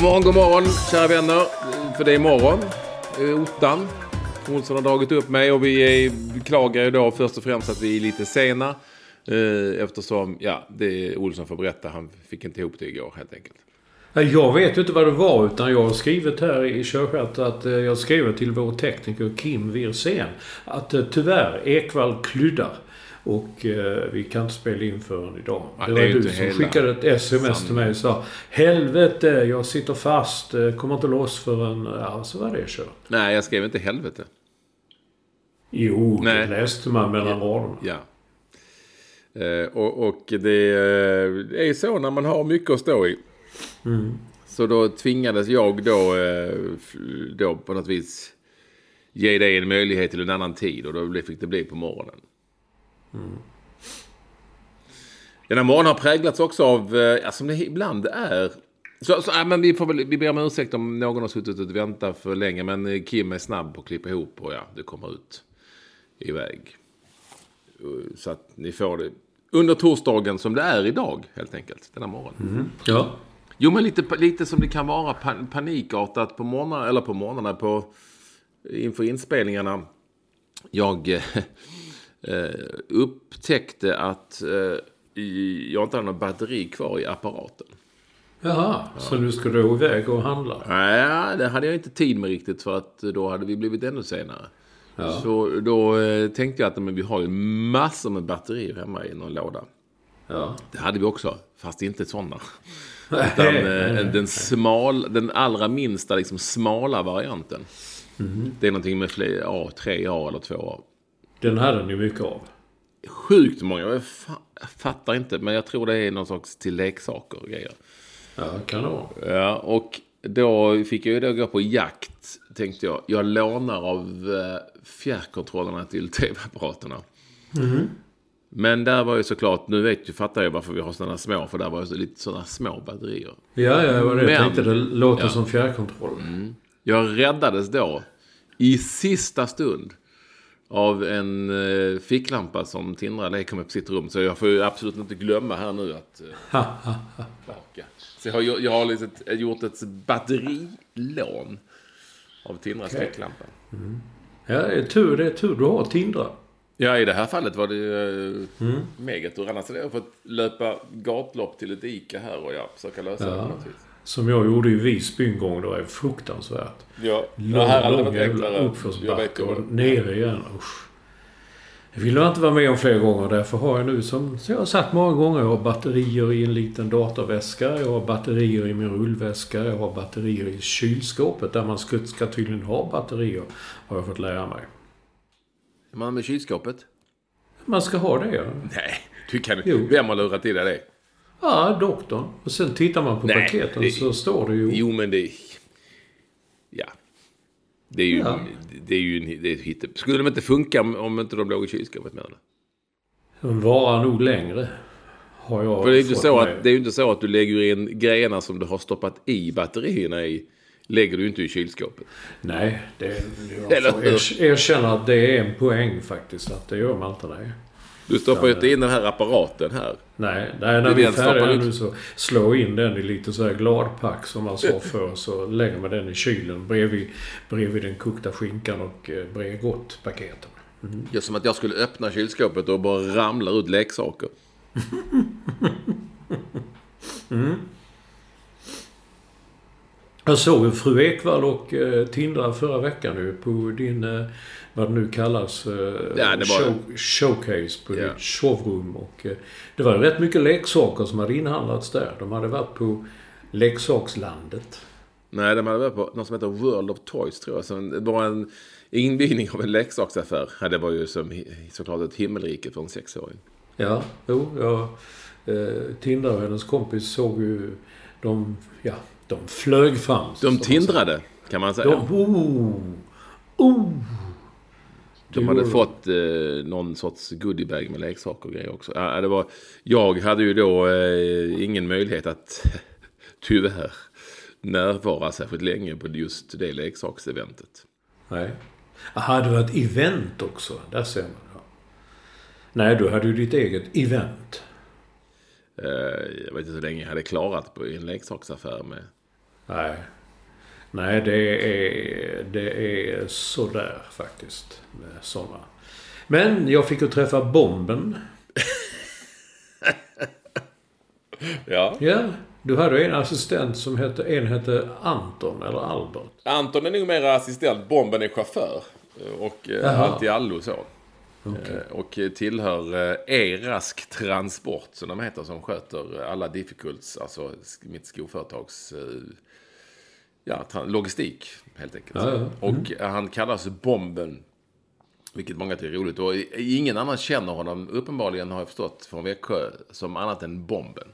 God morgon, god morgon kära vänner. För det är morgon. Ottan. Olsson har dragit upp mig och vi är, beklagar ju då först och främst att vi är lite sena. Eh, eftersom, ja, det Olsson får berätta. Han fick inte ihop det igår helt enkelt. Jag vet ju inte vad det var utan jag har skrivit här i körschemat att eh, jag skriver till vår tekniker Kim Wirsén att eh, tyvärr Ekvall kluddar. Och eh, vi kan inte spela in förrän idag. Ja, det det var ju du som hela skickade ett sms till mig och sa Helvete, jag sitter fast. eh, Kommer inte loss förrän... Ja, så var det kört. Nej, jag skrev inte helvete. Jo, Nej. det läste man mellan raderna. Ja. Eh, och, och det eh, är så när man har mycket att stå i. Så då tvingades jag då, eh, då på något vis ge dig en möjlighet till en annan tid. Och då fick det bli på morgonen. Den här morgonen har präglats också av, eh, ja, som det ibland är. Så, så, ja, men vi, får väl, vi ber om ursäkt om någon har suttit och väntat för länge. Men eh, Kim är snabb på att klippa ihop och ja, det kommer ut iväg. Så att ni får det under torsdagen som det är idag helt enkelt. Denna morgon. Ja. Jo men lite, lite som det kan vara pan, panikartat på morgnarna, eller på morgnarna på, inför inspelningarna. Jag eh, eh, upptäckte att eh, jag inte hade något batteri kvar i apparaten. Jaha, så nu ska du iväg och handla? Nej, det hade jag inte tid med riktigt för att då hade vi blivit ännu senare. Så då eh, tänkte jag att men vi har ju massor med batterier hemma i någon låda. Ja. Det hade vi också, fast inte sådana. Utan eh, den, smal, den allra minsta, liksom smala varianten. Det är någonting med fler, ja, tre år eller två år. Den hade ni mycket av. Sjukt många, jag, fa- jag fattar inte, men jag tror det är någon slags till leksaker och grejer. Ja, kan det vara. Ja, och då fick jag ju då gå på jakt, tänkte jag. Jag lånar av eh, fjärrkontrollerna till tv-apparaterna. Men där var ju såklart, nu vet ju, fattar jag varför vi har sådana små, för där var ju lite sådana små batterier. Ja, ja, det var det jag Men- tänkte. Det låter Ja. som fjärrkontroll. Jag räddades då i sista stund av en eh, ficklampa som Tindra leker med på sitt rum. Så jag får ju absolut inte glömma här nu att eh, baka. Så jag har, jag har liksom ett- gjort ett batterilån av Tindras Okej. ficklampa. Ja, det är tur, det är tur du har Tindra. Ja, i det här fallet var det ju eh, megatur. Annars hade jag fått löpa gatlopp till ett Ica här och ja, försöka lösa det på något vis. Som jag gjorde i Visby en gång. Det var fruktansvärt. Ja, Lång, här lång jävla uppförsbacke och nere igen. Usch. Det vill jag inte vara med om fler gånger. Därför har jag nu, som jag har sagt många gånger, jag har batterier i en liten datorväska. Jag har batterier i min rullväska. Jag har batterier i kylskåpet. Där man ska, ska tydligen ha batterier. Har jag fått lära mig. Man med kylskåpet? Man ska ha det, ja. Nej, du kan Jo. Vem har lurat i dig det? Ja, doktorn. Och sen tittar man på Nej, paketen det- så står det ju... Jo, men det... Ja. Det är ju, Ja. det är ju en, det är ett hitte. Skulle de inte funka om, inte de låg i kylskåpet menar? De varar nog längre. har jag För det är, inte så med. att, det är ju inte så att du lägger in grejerna som du har stoppat i batterierna i. Lägger du inte i kylskåpet. Nej, det, jag får er- erkänna att det är en poäng faktiskt. Att det gör man inte. Nej, Du stoppar ju inte in den här apparaten här. nej, nej när vi är färdiga nu så slå in den i lite så här gladpack som man sa förr. Så lägger man den i kylen bredvid, bredvid den kokta skinkan och eh, Bregott-paketen. Det är som att jag skulle öppna kylskåpet och bara ramlar ut leksaker. Jag såg fru Ekvall och eh, Tindra förra veckan nu på din, eh, vad det nu kallas, eh, Ja, det show, showcase på Ja. ditt showroom. Och, eh, det var rätt mycket leksaker som hade inhandlats där. De hade varit på leksakslandet. Nej, de hade varit på något som heter World of Toys tror jag. Som det var en invigning av en leksaksaffär. Ja, det var ju som, såklart ett himmelrike för en sexåring. Ja, jo, jag, eh, Tindra och hennes kompis såg ju de, ja, de flög fram. De tindrade, kan man säga. De, oh, oh. De hade fått eh, någon sorts goodiebag med leksaker och grejer också. Ja, det var, jag hade ju då eh, ingen möjlighet att tyvärr närvara särskilt länge på just det leksakseventet. Nej. Aha, det var ett event också. Där ser man. Ja. Nej, du hade ju ditt eget event. Eh, jag vet inte hur länge jag hade klarat på en leksaksaffär med. Nej. Nej, det är, det är sådär faktiskt. Med sådana. Men jag fick ju träffa Bomben. Ja. Ja, du hade en assistent som hette, en hette Anton eller Albert. Anton är nog mer assistent, Bomben är chaufför. Och eh, allt i allo så. Eh, Och tillhör eh, Erask Transport som de heter som sköter alla difficults, alltså mitt skoföretags eh, ja, logistik helt enkelt. Ja, ja. Och eh, han kallas Bomben. Vilket många tycker är roligt. Och ingen annan känner honom, uppenbarligen har jag förstått från Växjö, som annat än Bomben.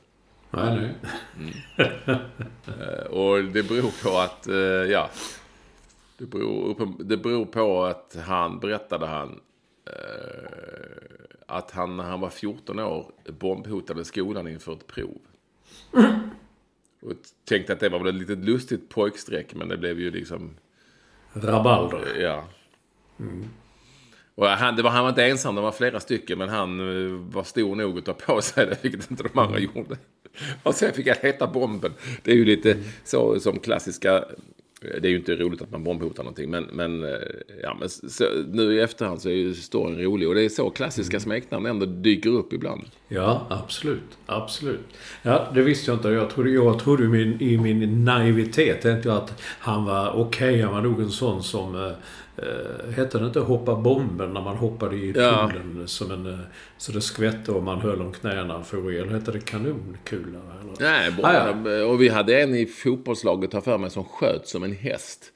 Nej, nej. Eh, Och det beror på att, eh, ja. Det beror, det beror på att han, berättade han, eh, att han när han var 14 år bombhotade skolan inför ett prov. Och tänkte att det var väl ett litet lustigt pojkstreck, men det blev ju liksom, Rabalder. ja. Och han, det var, han var inte ensam, det var flera stycken, men han eh, var stor nog att ta på sig det, vilket inte de andra gjorde. Och sen fick jag heta bomben. Det är ju lite så som klassiska... Det är ju inte roligt att man bombhotar någonting, men, men, eh, ja, men så, nu i efterhand så är ju storyn rolig. Och det är så klassiska smeknamn ändå dyker upp ibland. Ja, absolut. Absolut. Ja, det visste jag inte. Jag trodde, jag trodde i, min, i min naivitet jag att han var okej. han var nog en sån som... Eh, eh, hette det inte hoppa bomben när man hoppade i Ja. poolen som en... Eh, så det skvätte och man höll om knäna för el. Hette det kanonkula? Eller? Nej, Ah, bomben. Och vi hade en i fotbollslaget, har för mig, som sköt som en häst.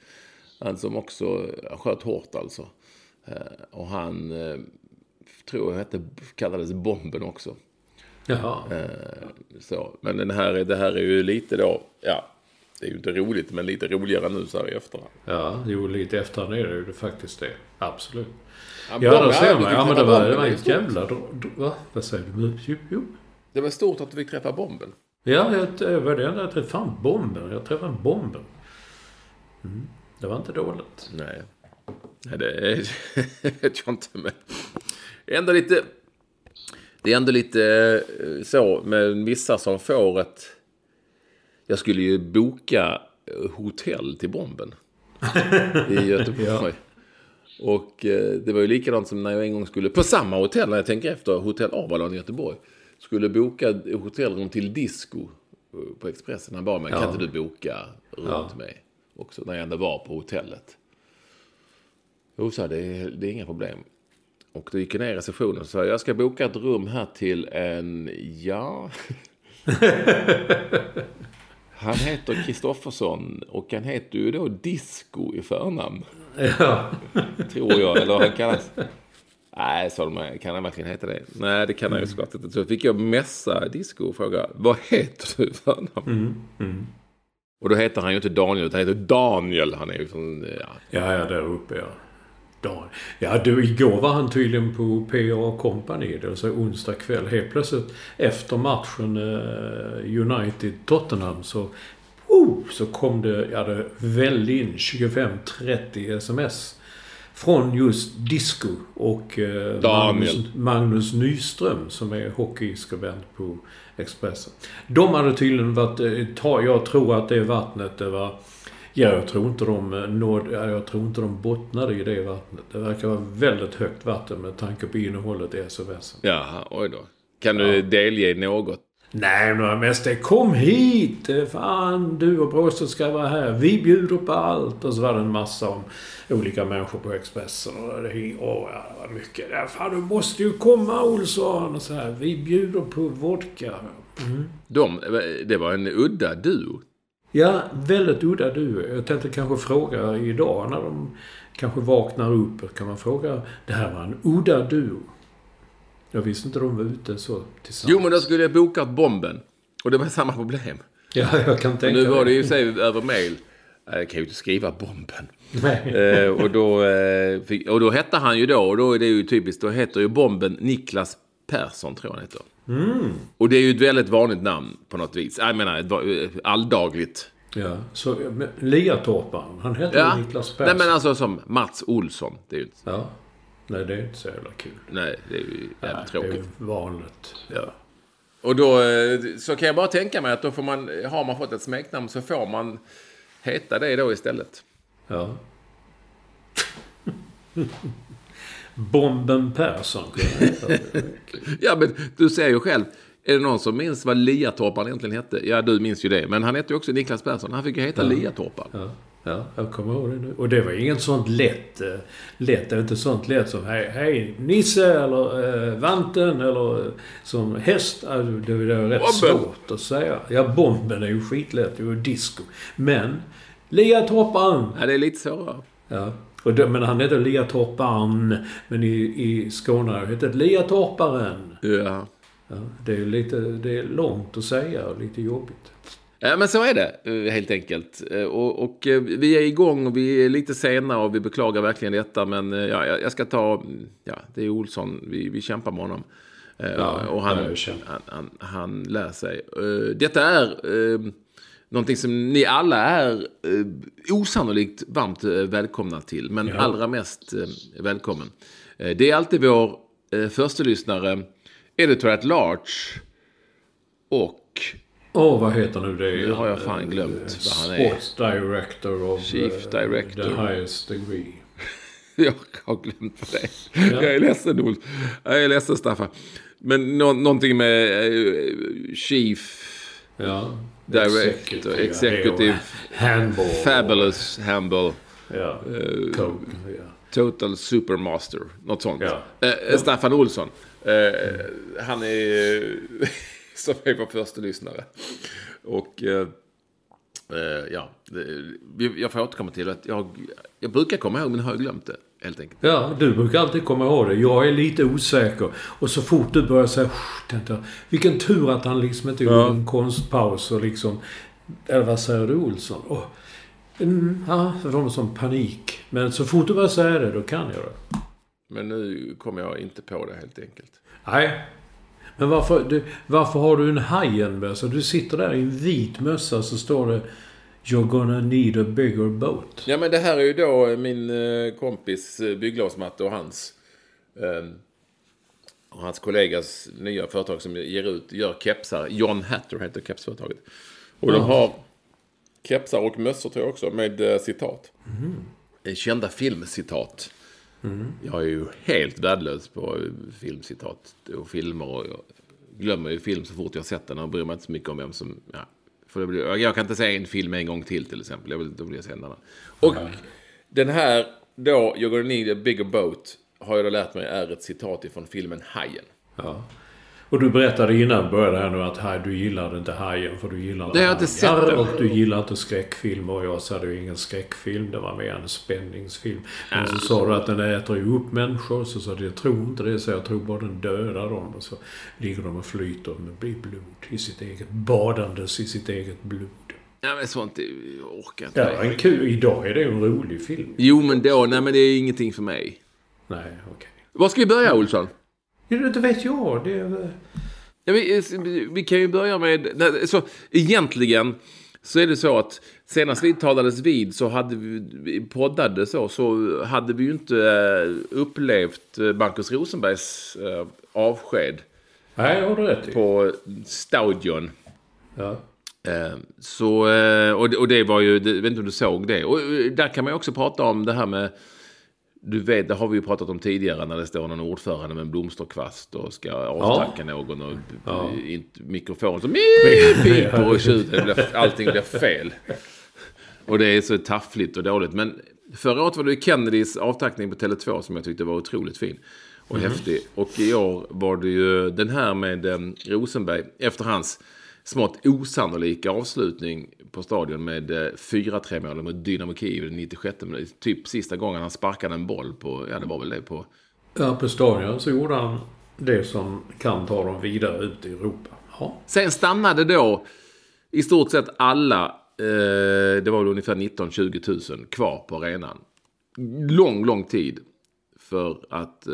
Han som också sköt hårt alltså. Eh, Och han, tror jag hette, kallades Bomben också. Jaha. Eh, Så. Men den här, det här är ju lite då, ja, det är ju inte roligt, men lite roligare nu så här i efterhand. Ja, jo, lite efterhand är det ju faktiskt det. Absolut. Ja, Ja, då ser man. Ja, men det var, det var en jävla... Va? Vad säger du? Jo, jo. Det var stort att du fick träffa Bomben. Ja, jag, var det enda jag träffade. Fan, bomben. Jag träffade en bomben. Mm. Det var inte dåligt. Nej, Nej det vet jag inte. Men ändå lite, det är ändå lite eh, så med vissa som får ett... Jag skulle ju boka hotell till Bomben i Göteborg. Och eh, det var ju likadant som när jag en gång skulle, på samma hotell, när jag tänker efter, Hotell Avalon i Göteborg. Skulle boka hotellrum till disco eh, på Expressen. Han bad mig, kan Ja. inte du boka rum Ja. till mig? Också när jag ändå var på hotellet. Jo, jag, det, är, det är inga problem. Och då gick jag ner i receptionen och sa, jag ska boka ett rum här till en, ja... Han heter Kristoffersson och han heter ju då Disco i förnamn. Ja. Tror jag. Eller han kallas... Nej, sa de. Kan han verkligen heta det? Nej, det kan han ju såklart inte. Så fick jag messa Disco och fråga, vad heter du i förnamn? Och då heter han ju inte Daniel, utan han heter Daniel. Han är ju från... Ja. Ja, ja, där uppe ja. Dagen. Ja, du, igår var han tydligen på PA Company, det vill säga onsdag kväll. Helt plötsligt efter matchen eh, United-Tottenham så, oh, så kom det, ja det vällde in 25-30 sms. Från just Disco och eh, Magnus, Magnus Nyström som är hockeyskribent på Expressen. De hade tydligen varit, eh, jag tror att det vattnet det var Ja, jag tror inte de eh, nåd, jag tror inte de bottnade i det vattnet. Det verkar vara väldigt högt vatten med tanke på innehållet i sms. Ja, oj då. Kan du ja. delge något? Nej, men mest det kom hit! Fan, du och brorsan ska vara här. Vi bjuder på allt. Och så var det en massa om olika människor på Expressen. Och det, åh, ja, det var mycket. Ja, fan, du måste ju komma Olsson! Och så här. Vi bjuder på vodka. Mm. De, det var en udda duo. Ja, väldigt udda duo. Jag tänkte kanske fråga idag när de kanske vaknar upp. Kan man fråga, det här var en udda duo. Jag visste inte de var ute så tillsammans. Jo, men då skulle jag bokat bomben. Och det var samma problem. Ja, jag kan tänka mig. Nu var det ju sig över mail. Jag kan ju inte skriva bomben. Eh, och, då, eh, fick, och då hette han ju då, och då är det ju typiskt, då heter ju bomben Niklas Persson, tror jag han heter. Mm. Och det är ju ett väldigt vanligt namn på något vis. Jag menar, alldagligt. Ja, så Liatorparen, han heter ja. Niklas Persson. Nej, men alltså som Mats Olsson. Det är ju inte... Ja. Nej, det är inte så jävla kul. Nej, det är ju jävligt tråkigt. Det är vanligt. Ja. Och då eh, så kan jag bara tänka mig att då får man, har man fått ett smeknamn så får man heta det då istället. Ja. Bomben Persson Ja, men du ser ju själv. Är det någon som minns vad Liatorpan egentligen hette? Ja, du minns ju det. Men han hette ju också Niklas Persson. Han fick ju heta ja. Liatorpan. Ja. Ja, jag kommer ihåg det nu. Och det var inget sånt lätt. Eh, lätt, det var inte sånt lätt som hej, hej Nisse eller eh, Vanten eller som häst. Alltså, det var rätt bomben. svårt att säga. Ja, bomben är ju skitlätt. Det var disco. Men Liatorpan. Ja, det är lite svårare. Ja. Och det, men han hette Liatorparen. Men i, i Skåne hette det Liatorparen. Ja. ja. Det är lite det är långt att säga och lite jobbigt. Ja, men så är det eh, helt enkelt. Eh, och, och, eh, vi är igång och vi är lite sena och vi beklagar verkligen detta. Men ja, jag ska ta, ja, det är Olsson, vi, vi kämpar med honom. Ja, och han, han, han, han, lär sig. Detta är någonting som ni alla är osannolikt varmt välkomna till. Men ja. allra mest välkommen. Det är alltid vår första lyssnare, Editor at Large. Och Åh, oh, vad heter nu det? Nu har jag fan glömt vad han är. Sports Director of Chief uh, Director. the highest degree. jag har glömt vad det är. Ja. Jag är ledsen, Ol. Jag är ledsen, Staffan. Men no någonting med uh, Chief... Ja. Director, Executive, handball. Fabulous Handball. Ja. Uh, ja. Total Supermaster. Något sånt. Ja. Uh, Staffan Olsson. Uh, han är som är vår första lyssnare. Och ja, jag får återkomma till att jag, jag brukar komma ihåg men har glömt det. Helt enkelt. Ja, du brukar alltid komma ihåg det. Jag är lite osäker. Och så fort du börjar säga tänkte, vilken tur att han liksom inte gjorde ja. en konstpaus och liksom... Eller vad säger du Olsson? Oh, mm, ja, det var sån panik. Men så fort du börjar säga det, då kan jag det. Men nu kommer jag inte på det helt enkelt. Nej, men varför, du, varför har du en Hajen-mössa? Du sitter där i en vit mössa så står det You're gonna need a bigger boat. Ja men det här är ju då min eh, kompis eh, bygglovsmatte och hans eh, och hans kollegas nya företag som ger ut, gör kepsar. John Hatter heter kepsföretaget. Och mm. de har kepsar och mössor tror jag också med eh, citat. Mm. Kända filmcitat. Mm. Jag är ju helt värdelös på filmcitat och filmer. Och jag glömmer ju film så fort jag har sett den och bryr mig inte så mycket om vem som... Ja, för blir, jag kan inte säga en film en gång till till exempel. Jag vill, då blir jag sen Och mm. den här då, You're gonna need a bigger boat, har jag då lärt mig är ett citat ifrån filmen Hajen. Ja. Och du berättade innan vi började här nu att här, du gillade inte Hajen för du gillade Nej, jag inte sett den. Och du gillar inte skräckfilmer. Och jag sa det är ingen skräckfilm. Det var mer en spänningsfilm. Men så sa du att den äter ju upp människor. Så sa du, jag tror inte det. Så jag tror bara den dödar dem. Och så ligger de och flyter med blod i sitt eget badandes i sitt eget blod. Ja, men sånt det orkar inte. Ja, en kul. Idag är det en rolig film. Jo, men då, nej men det är ingenting för mig. Nej, okej. Var ska vi börja, Olsson? Det vet jag. Det. Ja, vi, vi kan ju börja med... Så, egentligen så är det så att senast vi talades vid så hade vi poddade så, så hade vi ju inte eh, upplevt eh, Marcus Rosenbergs eh, avsked Nej, jag har du rätt på Stadion. Ja. Så, och, det- var ju, jag vet inte om du såg det. Och där kan man ju också prata om det här med, du vet, det har vi ju pratat om tidigare när det står någon ordförande med en blomsterkvast och ska avtacka någon och Ja. mikrofon som piper och tjuter. Allting blir fel. Och det är så taffligt och dåligt. Men förra året var det Kennedys avtackning på Tele2 som jag tyckte var otroligt fin. Och häftig. Och i år var det ju den här med eh, Rosenberg. Efter hans smått osannolika avslutning på stadion med eh, 4-3 mål mot Dynamo Kiev i den 96 minuten. Typ sista gången han sparkade en boll på, ja det var väl det på ja, på stadion så gjorde han det som kan ta dem vidare ut i Europa. Ja. Sen stannade då i stort sett alla, eh, det var väl ungefär 19-20 000 kvar på arenan. Lång, lång tid för att eh,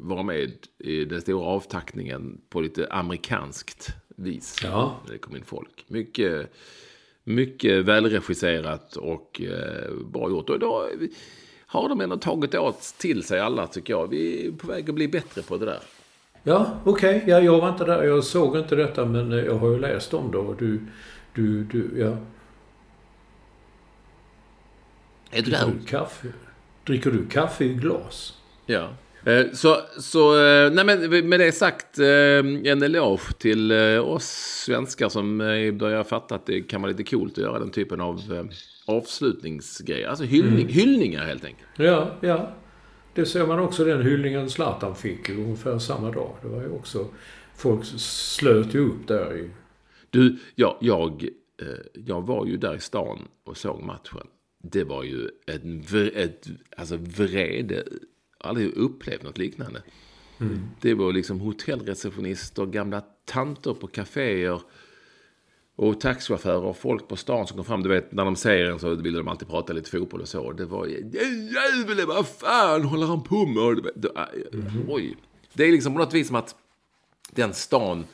vara med i den stora avtackningen på lite amerikanskt vis. Ja. Det kom in folk. Mycket, mycket välregisserat och eh, bra gjort. Och då har de ändå tagit åt till sig alla tycker jag. Vi är på väg att bli bättre på det där. Ja, okej. Ja, jag var inte där. Jag såg inte detta men eh, jag har ju läst om det och du... Du, du, ja. Är du Dricker där? du kaffe? Dricker du kaffe i glas? Ja. Eh, Så, så eh, nej men med det sagt, eh, en eloge till oss svenskar som börjar fatta att det kan vara lite coolt att göra den typen av avslutningsgrejer. Alltså hyllning, hyllningar helt enkelt. Ja, ja. Det ser man också den hyllningen Zlatan fick ungefär samma dag. Det var ju också... Folk slöt ju upp där i... Du, ja, jag, jag var ju där i stan och såg matchen. Det var ju ett, ett alltså vrede. Jag aldrig upplevt något liknande. Det var liksom hotellreceptionister, gamla tanter på kaféer och taxichaufförer och folk på stan som kom fram. Du vet, när de ser en så vill de alltid prata lite fotboll och så. Det var jävlar, vad fan håller han på med? Det- det- Oj. Det är liksom på något vis som att den stan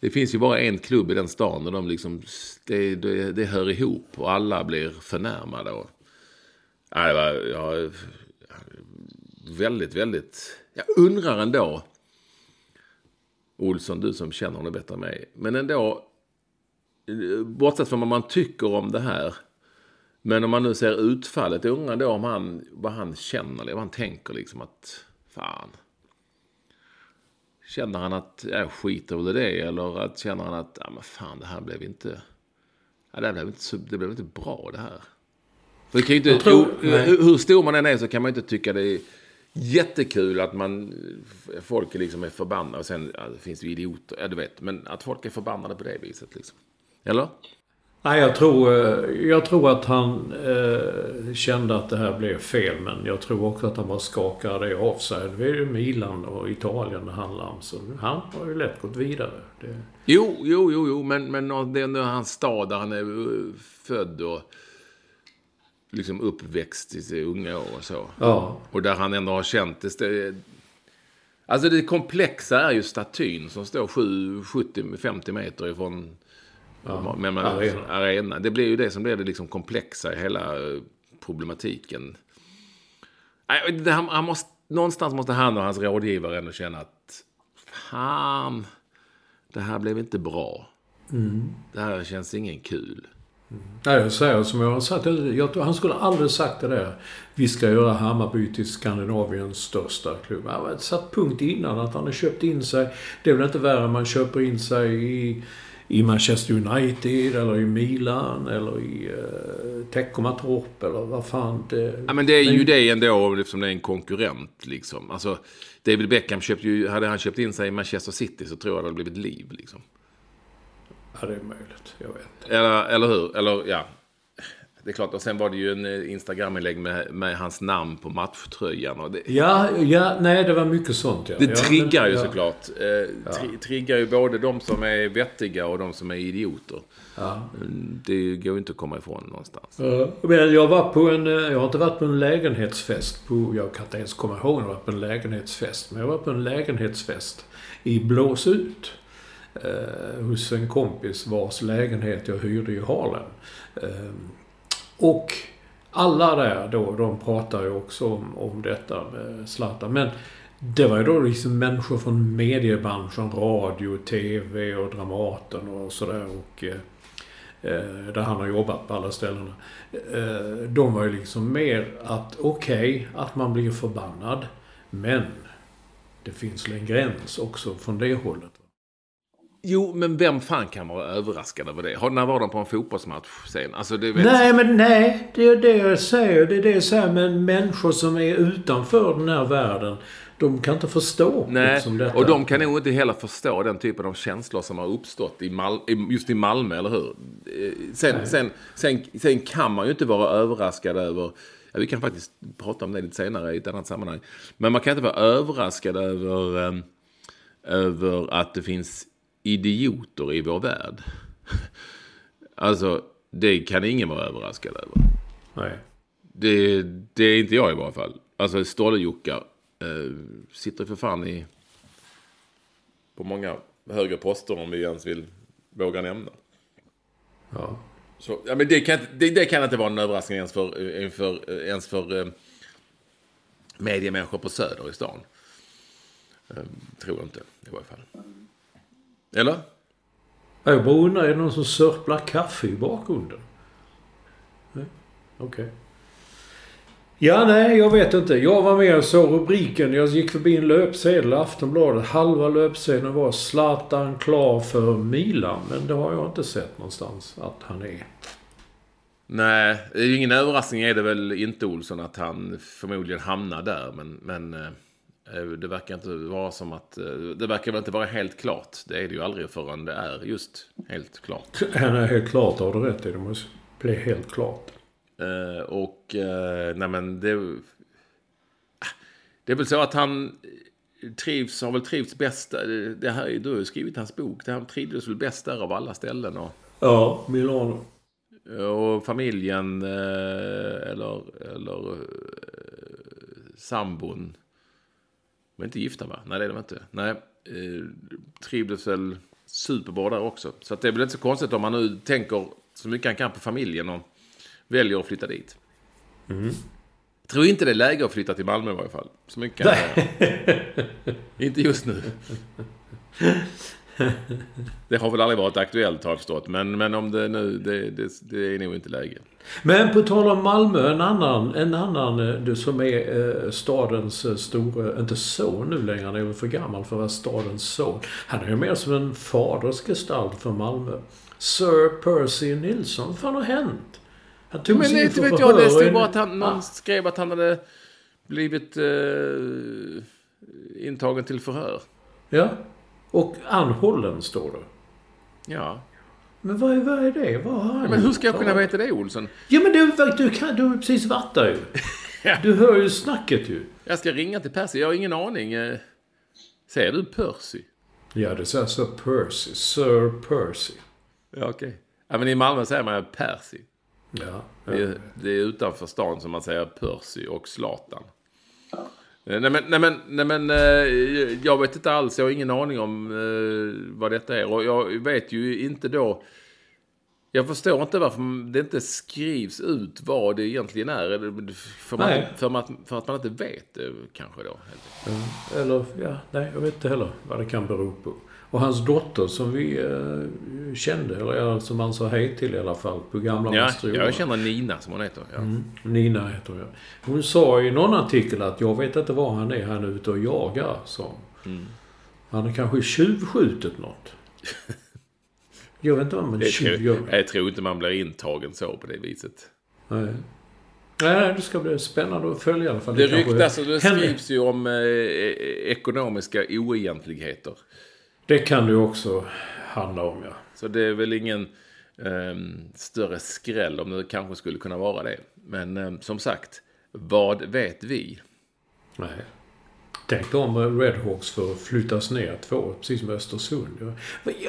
det finns ju bara en klubb i den stan och de liksom, det, det, det hör ihop och alla blir förnärmade. Och, ja, det var, ja, väldigt, väldigt... Jag undrar ändå, Olsson, du som känner honom bättre än mig, men ändå, eh, bortsett från vad man tycker om det här, men om man nu ser utfallet, jag undrar ändå om han, vad han känner, eller vad han tänker liksom att, fan. Känner han att jag skiter väl i det? Eller att känner han att ja, men fan, det här blev inte... Ja, det, här blev inte det blev inte bra det här. För det kan ju inte, tror- hur, hur, hur stor man än är så kan man ju inte tycka det är jättekul att man... Folk är liksom är förbannade. Och sen ja, det finns ju idioter, ja du vet. Men att folk är förbannade på det viset liksom. Eller? Nej, jag tror, eh, jag tror att han eh, kände att det här blev fel. Men jag tror också att han bara skakade det av sig. Det är ju Milan och Italien det handlar om. Så han har ju lätt gått vidare. Det, Jo, jo, jo, jo. Men, men det är ändå hans stad där han är uh, född och liksom uppväxt i sina unga år och så. ja, Och där han ändå har känt det. Alltså det komplexa är ju statyn som står 70-50 meter ifrån Ja, men, men, arena. arena. Det blir ju det som blir det liksom komplexa i hela eh, problematiken. Han, han måste, någonstans måste han och hans rådgivare ändå känna att fan, det här blev inte bra. Det här känns ingen kul. Nej, jag säger som jag har sagt. Jag, jag, han skulle aldrig sagt det där. Vi ska göra Hammarby till Skandinaviens största klubb. Han har satt punkt innan att han har köpt in sig. Det är väl inte värre än man köper in sig i, i Manchester United eller i Milan eller i uh, Teckomatorp eller vad fan det... Ja, men det är ju det ändå eftersom det är en konkurrent. Liksom. Alltså, David Beckham köpte ju, hade han köpt in sig i Manchester City så tror jag det hade blivit liv. Liksom. Ja, det är möjligt. Jag vet. Eller, eller hur? Eller ja. det är klart. Och sen var det ju en eh, Instagram-inlägg med, med hans namn på matchtröjan. Och det, Ja, ja, nej det var mycket sånt ja. det ja, triggar men- ju ja. såklart. Eh, tri, triggar ju både de som är vettiga och de som är idioter. Ja. Mm, Det går ju inte att komma ifrån någonstans. Ja, Men jag var på en... eh, Jag har inte varit på en lägenhetsfest på... Jag kan inte ens komma ihåg när jag var på en lägenhetsfest. Men jag var på en lägenhetsfest i Blåsut. Eh, hos en kompis vars lägenhet jag hyrde i Harlem. Eh, och alla där då, de pratar ju också om, om detta med Zlatan. Men det var ju då liksom människor från mediebranschen, radio, TV och Dramaten och sådär. Och, eh, eh, där han har jobbat på alla ställena. Eh, de var ju liksom mer att okej, att man blir förbannad. Men det finns väl en gräns också från det hållet. Jo, men vem fan kan vara överraskad över det? Har, när var de på en fotbollsmatch sen? Alltså, det vet, Nej, men nej. Det är det jag säger. Det är det jag säger. Men människor som är utanför den här världen, de kan inte förstå Nej, liksom detta. och de kan nog inte heller förstå den typen av känslor som har uppstått i Mal just i Malmö, eller hur? Eh, Sen, sen, sen, sen kan man ju inte vara överraskad över... Ja, vi kan faktiskt prata om det lite senare i ett annat sammanhang. Men man kan inte vara överraskad över, eh, över att det finns idioter i vår värld. Alltså, det kan ingen vara överraskad över. Nej. Det, det är inte jag i varje fall. Alltså Ståle-Jockar eh, sitter för fan i... På många högre poster om vi ens vill våga nämna. Ja. Så, ja, men det, kan, det, det kan inte vara en överraskning ens för, för, eh, ens för eh, mediemänniskor på Söder i stan. Eh, tror jag inte i varje fall. Eller? Jag bara undrar, är det någon som sörplar kaffe i bakgrunden? Okej. Ja, nej, jag vet inte. Jag var med och såg rubriken. Jag gick förbi en löpsedel i Aftonbladet. Halva löpsedeln var Zlatan klar för Milan. Men det har jag inte sett någonstans att han är. Nej, det är ju ingen överraskning är det väl inte Olsson att han förmodligen hamnar där. Men, men eh, det verkar inte vara som att... eh, Det verkar väl inte vara helt klart. Det är det ju aldrig förrän det är just helt klart. Är helt klart, har du rätt i. Det måste bli helt klart. Eh, och eh, nej men det... Det är väl så att han trivs, har väl trivts bäst. där- Det här, du har ju skrivit hans bok. Det han trivdes väl bäst där av alla ställen. Och, Ja, Milano. och familjen eh, eller, eller eh, sambon. De är inte gifta va? Nej det är de inte. Nej, eh, trivdes väl superbra där också. Så att det är väl inte så konstigt om man nu tänker så mycket han kan på familjen och väljer att flytta dit. Jag tror inte det är läge att flytta till Malmö i varje fall. Så mycket kan jag. Inte just nu. Det har väl aldrig varit aktuellt har jag förstått. Men, men om det nu, det, det, det är nog inte läge. Men på tal om Malmö, en annan, en annan eh, du som är eh, stadens eh, store, inte son nu längre, han är väl för gammal för att vara stadens son. Han är ju mer som en fadersgestalt för Malmö. Sir Percy Nilsson, vad fan har hänt? Han tog Men inte vet jag, det stod bara att han, någon Ah, skrev att han hade blivit eh, intagen till förhör. Ja. Och anhållen står det. Ja. Men vad är, vad är det? Vad har han Men hur ska jag kunna veta det, Olsson? Ja men du, du, kan, du har precis varit där ju. Du hör ju snacket ju. Jag ska ringa till Percy, jag har ingen aning. eh. Säger du Percy? Ja, det säger Sir Percy. Sir Percy. Ja, okej. Ja, men i Malmö säger man Percy. Ja. Det är, det är utanför stan som man säger Percy och Zlatan. Eh, Nej men, nej, men, nej, men eh, jag vet inte alls, jag har ingen aning om eh, vad detta är. Och jag vet ju inte då... Jag förstår inte varför det inte skrivs ut vad det egentligen är. För, man, för, man, för att man inte vet det kanske då. Eller, ja, nej, jag vet inte heller vad det kan bero på. Och hans dotter som vi kände, eller ja, som han sa hej till i alla fall, på gamla Ja, jag känner Nina som hon heter. Ja. Nina heter jag. Hon sa i någon artikel att jag vet inte var han är, han är ute och jagar, sa hon. Mm. Han har kanske tjuvskjutit något. Jag vet inte vad man tjuv gör. jag tror inte man blir intagen så på det viset. Nej. Nej, det ska bli spännande att följa i alla fall. Det ryktas och det skrivs ju om eh, ekonomiska oegentligheter. Det kan det ju också handla om, ja. Så det är väl ingen... eh, större skräll om det kanske skulle kunna vara det. Men eh, som sagt, vad vet vi? Nej. Tänk om eh, Redhawks får flyttas ner två, precis som Östersund.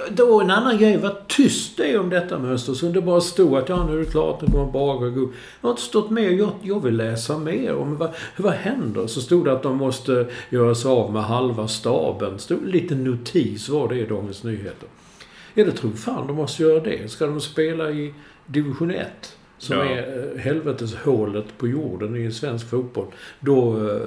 Då en annan grej, vad tyst det är om detta med Östersund. Det bara stod att ja, nu är det klart, nu kommer Bager gå. Jag har inte stått med. Jag, jag vill läsa mer om vad, vad händer. Så stod det att de måste göra sig av med halva staben. Stod en liten notis var det i Dagens Nyheter. Ja, det tror fan de måste göra det. Ska de spela i division 1? som ja. är eh, helveteshålet på jorden i svensk fotboll. Då, eh,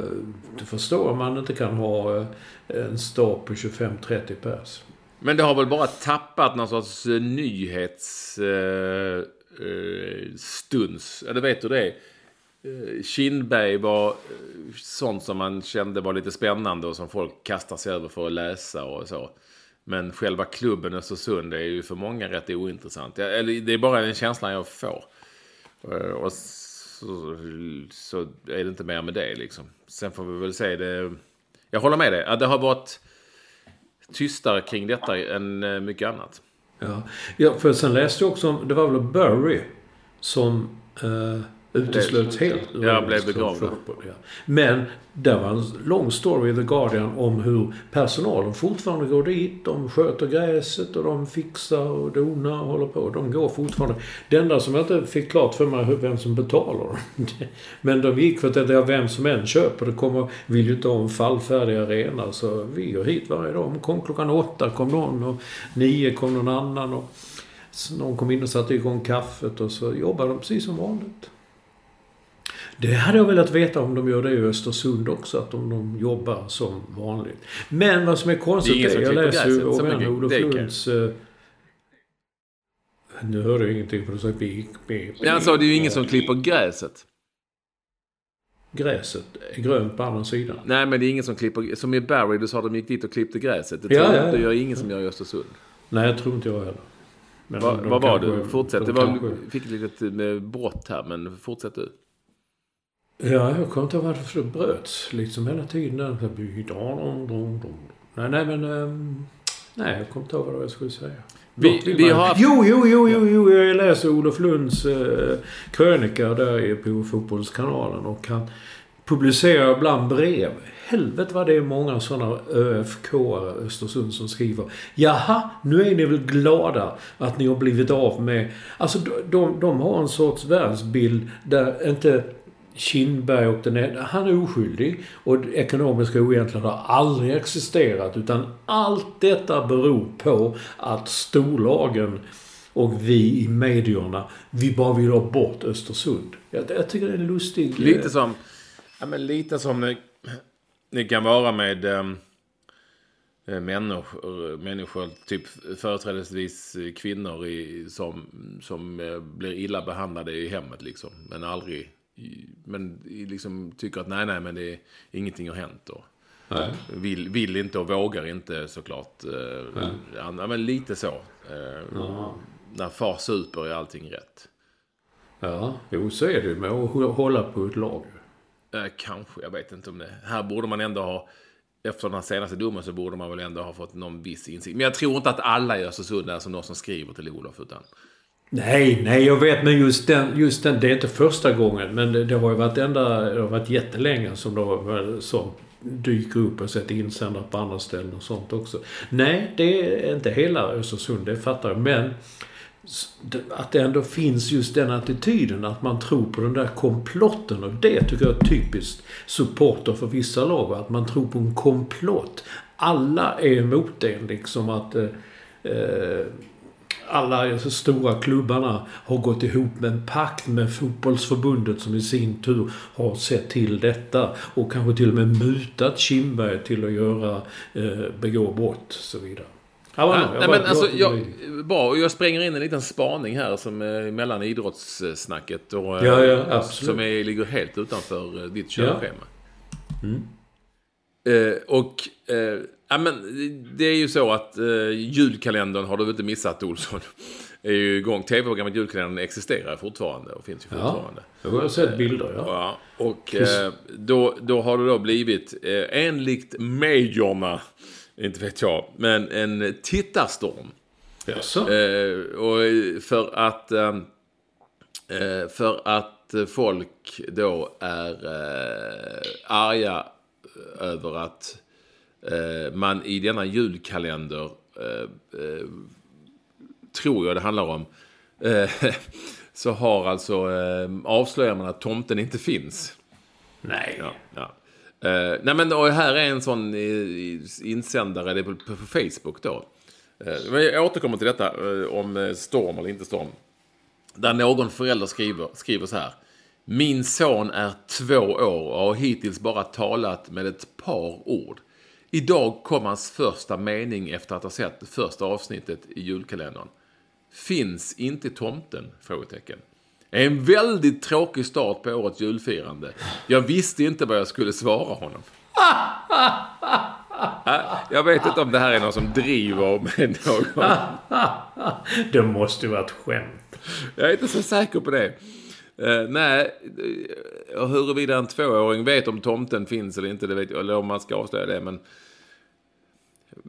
förstår man inte kan ha eh, en stab på 25-30 pers. Men det har väl bara tappat någon sorts nyhetsstuns. Eller vet du det? Kindberg var sånt som man kände var lite spännande och som folk kastar sig över för att läsa och så. Men själva klubben Östersund är ju för många rätt ointressant. Eller det är bara en känsla jag får. Eh, och så, så, är det inte mer med det liksom. Sen får vi väl se det. Jag håller med dig. Det har varit tystare kring detta än eh, mycket annat. Ja, ja för sen läste jag också om, det var väl Burry som eh, uteslöts helt ur Ja, blev begravd. Ja. Men det var en lång story i The Guardian om hur personalen fortfarande går dit. De sköter gräset och de fixar och donar och håller på. De går fortfarande. Det enda som jag inte fick klart för mig vem som betalar dem. Men de gick för att det är vem som än köper. Det kommer, vill ju inte ha en fallfärdig arena. Så vi går hit varje dag. De kom klockan åtta kom någon och nio kom någon annan. Och någon kom in och satte igång kaffet och så jobbade de precis som vanligt. Det hade jag velat veta om de gör det i Östersund också, att de, de jobbar som vanligt. Men vad som är konstigt är, är jag läser ju om Olof Lunds... Uh, nu hörde jag ingenting för du sa beep, beep. Men han sa det är ju ingen som klipper gräset. Gräset är grönt på andra sidan. Nej, men det är ingen som klipper... Som i Barry, du sa att de gick dit och klippte gräset. Det, ja, ja, ja. det gör ingen som gör i Östersund. Nej, jag tror inte jag heller. Vad va var du? Fortsätt. Det var, kanske... fick ett litet brott här, men fortsätt du. Ja, jag kommer inte ihåg varför det bröts liksom hela tiden. Nej, nej men... Um, nej, jag kommer inte ihåg vad jag skulle säga. Vi, vi har... Jo, jo, jo, jo, jo, jag läser Olof Lunds uh, krönika där på Fotbollskanalen och han publicerar ibland brev. Helvete vad det är många sådana ÖFK-are Östersund som skriver. Jaha, nu är ni väl glada att ni har blivit av med... Alltså de, de, de har en sorts världsbild där inte Kindberg och den han är oskyldig. Och ekonomiska oegentligheter har aldrig existerat. Utan allt detta beror på att storlagen och vi i medierna, vi bara vill ha bort Östersund. Jag, jag tycker det är en lustig... Lite som, ja men lite som det, det kan vara med ähm, människor, människor, typ företrädesvis kvinnor i, som, som äh, blir illa behandlade i hemmet liksom. Men aldrig men liksom tycker att nej, nej, men det är, ingenting har hänt då. Nej. Vill, vill inte och vågar inte såklart. Eh, ja, men lite så. Eh, ja. När far super är allting rätt. Ja, jo så är det med att hålla på ett lag. Eh, kanske, jag vet inte om det. Här borde man ändå ha, efter den här senaste domen så borde man väl ändå ha fått någon viss insikt. Men jag tror inte att alla i Östersund är som de som skriver till Olof. Utan Nej, nej jag vet men just den, just den, det är inte första gången men det, det har ju varit ända, det har varit jättelänge som det som dyker upp och sätter insändare på andra ställen och sånt också. Nej, det är inte hela Östersund, det fattar jag. Men att det ändå finns just den attityden att man tror på den där komplotten och det tycker jag är typiskt supporter för vissa lag. Att man tror på en komplott. Alla är emot det liksom att eh, eh alla stora klubbarna har gått ihop med en pakt med fotbollsförbundet som i sin tur har sett till detta och kanske till och med mutat Kindberg till att göra, eh, begå brott och så vidare. Ja, nej, men alltså, jag, bra, jag spränger in en liten spaning här som är mellan idrottssnacket och ja, ja, som är, ligger helt utanför eh, ditt körschema. Mm. Eh, och eh, Ja, men det är ju så att eh, julkalendern har du inte missat Olsson. är ju igång. Tv-programmet Julkalendern existerar fortfarande och finns ju fortfarande. Ja, jag har sett bilder ja. ja och eh, då, då har det då blivit, eh, enligt majorna, inte vet jag, men en tittarstorm. Jaså? Eh, och för att, eh, eh, för att folk då är eh, arga över att man i denna julkalender, eh, eh, tror jag det handlar om, eh, så har alltså eh, avslöjar man att tomten inte finns. Nej. Ja, ja. Eh, nej men och här är en sån eh, insändare det är på, på, på Facebook då. Eh, men jag återkommer till detta eh, om eh, storm eller inte storm. Där någon förälder skriver, skriver så här. Min son är två år och har hittills bara talat med ett par ord. Idag kom hans första mening efter att ha sett det första avsnittet i julkalendern. Finns inte tomten? Frågetecken. En väldigt tråkig start på årets julfirande. Jag visste inte vad jag skulle svara honom. Ja, Jag vet inte om det här är någon som driver med någon. Det måste vara ett skämt. Jag är inte så säker på det. Uh, nej, uh, huruvida en tvååring vet om tomten finns eller inte, det vet jag, eller om man ska avslöja det, men...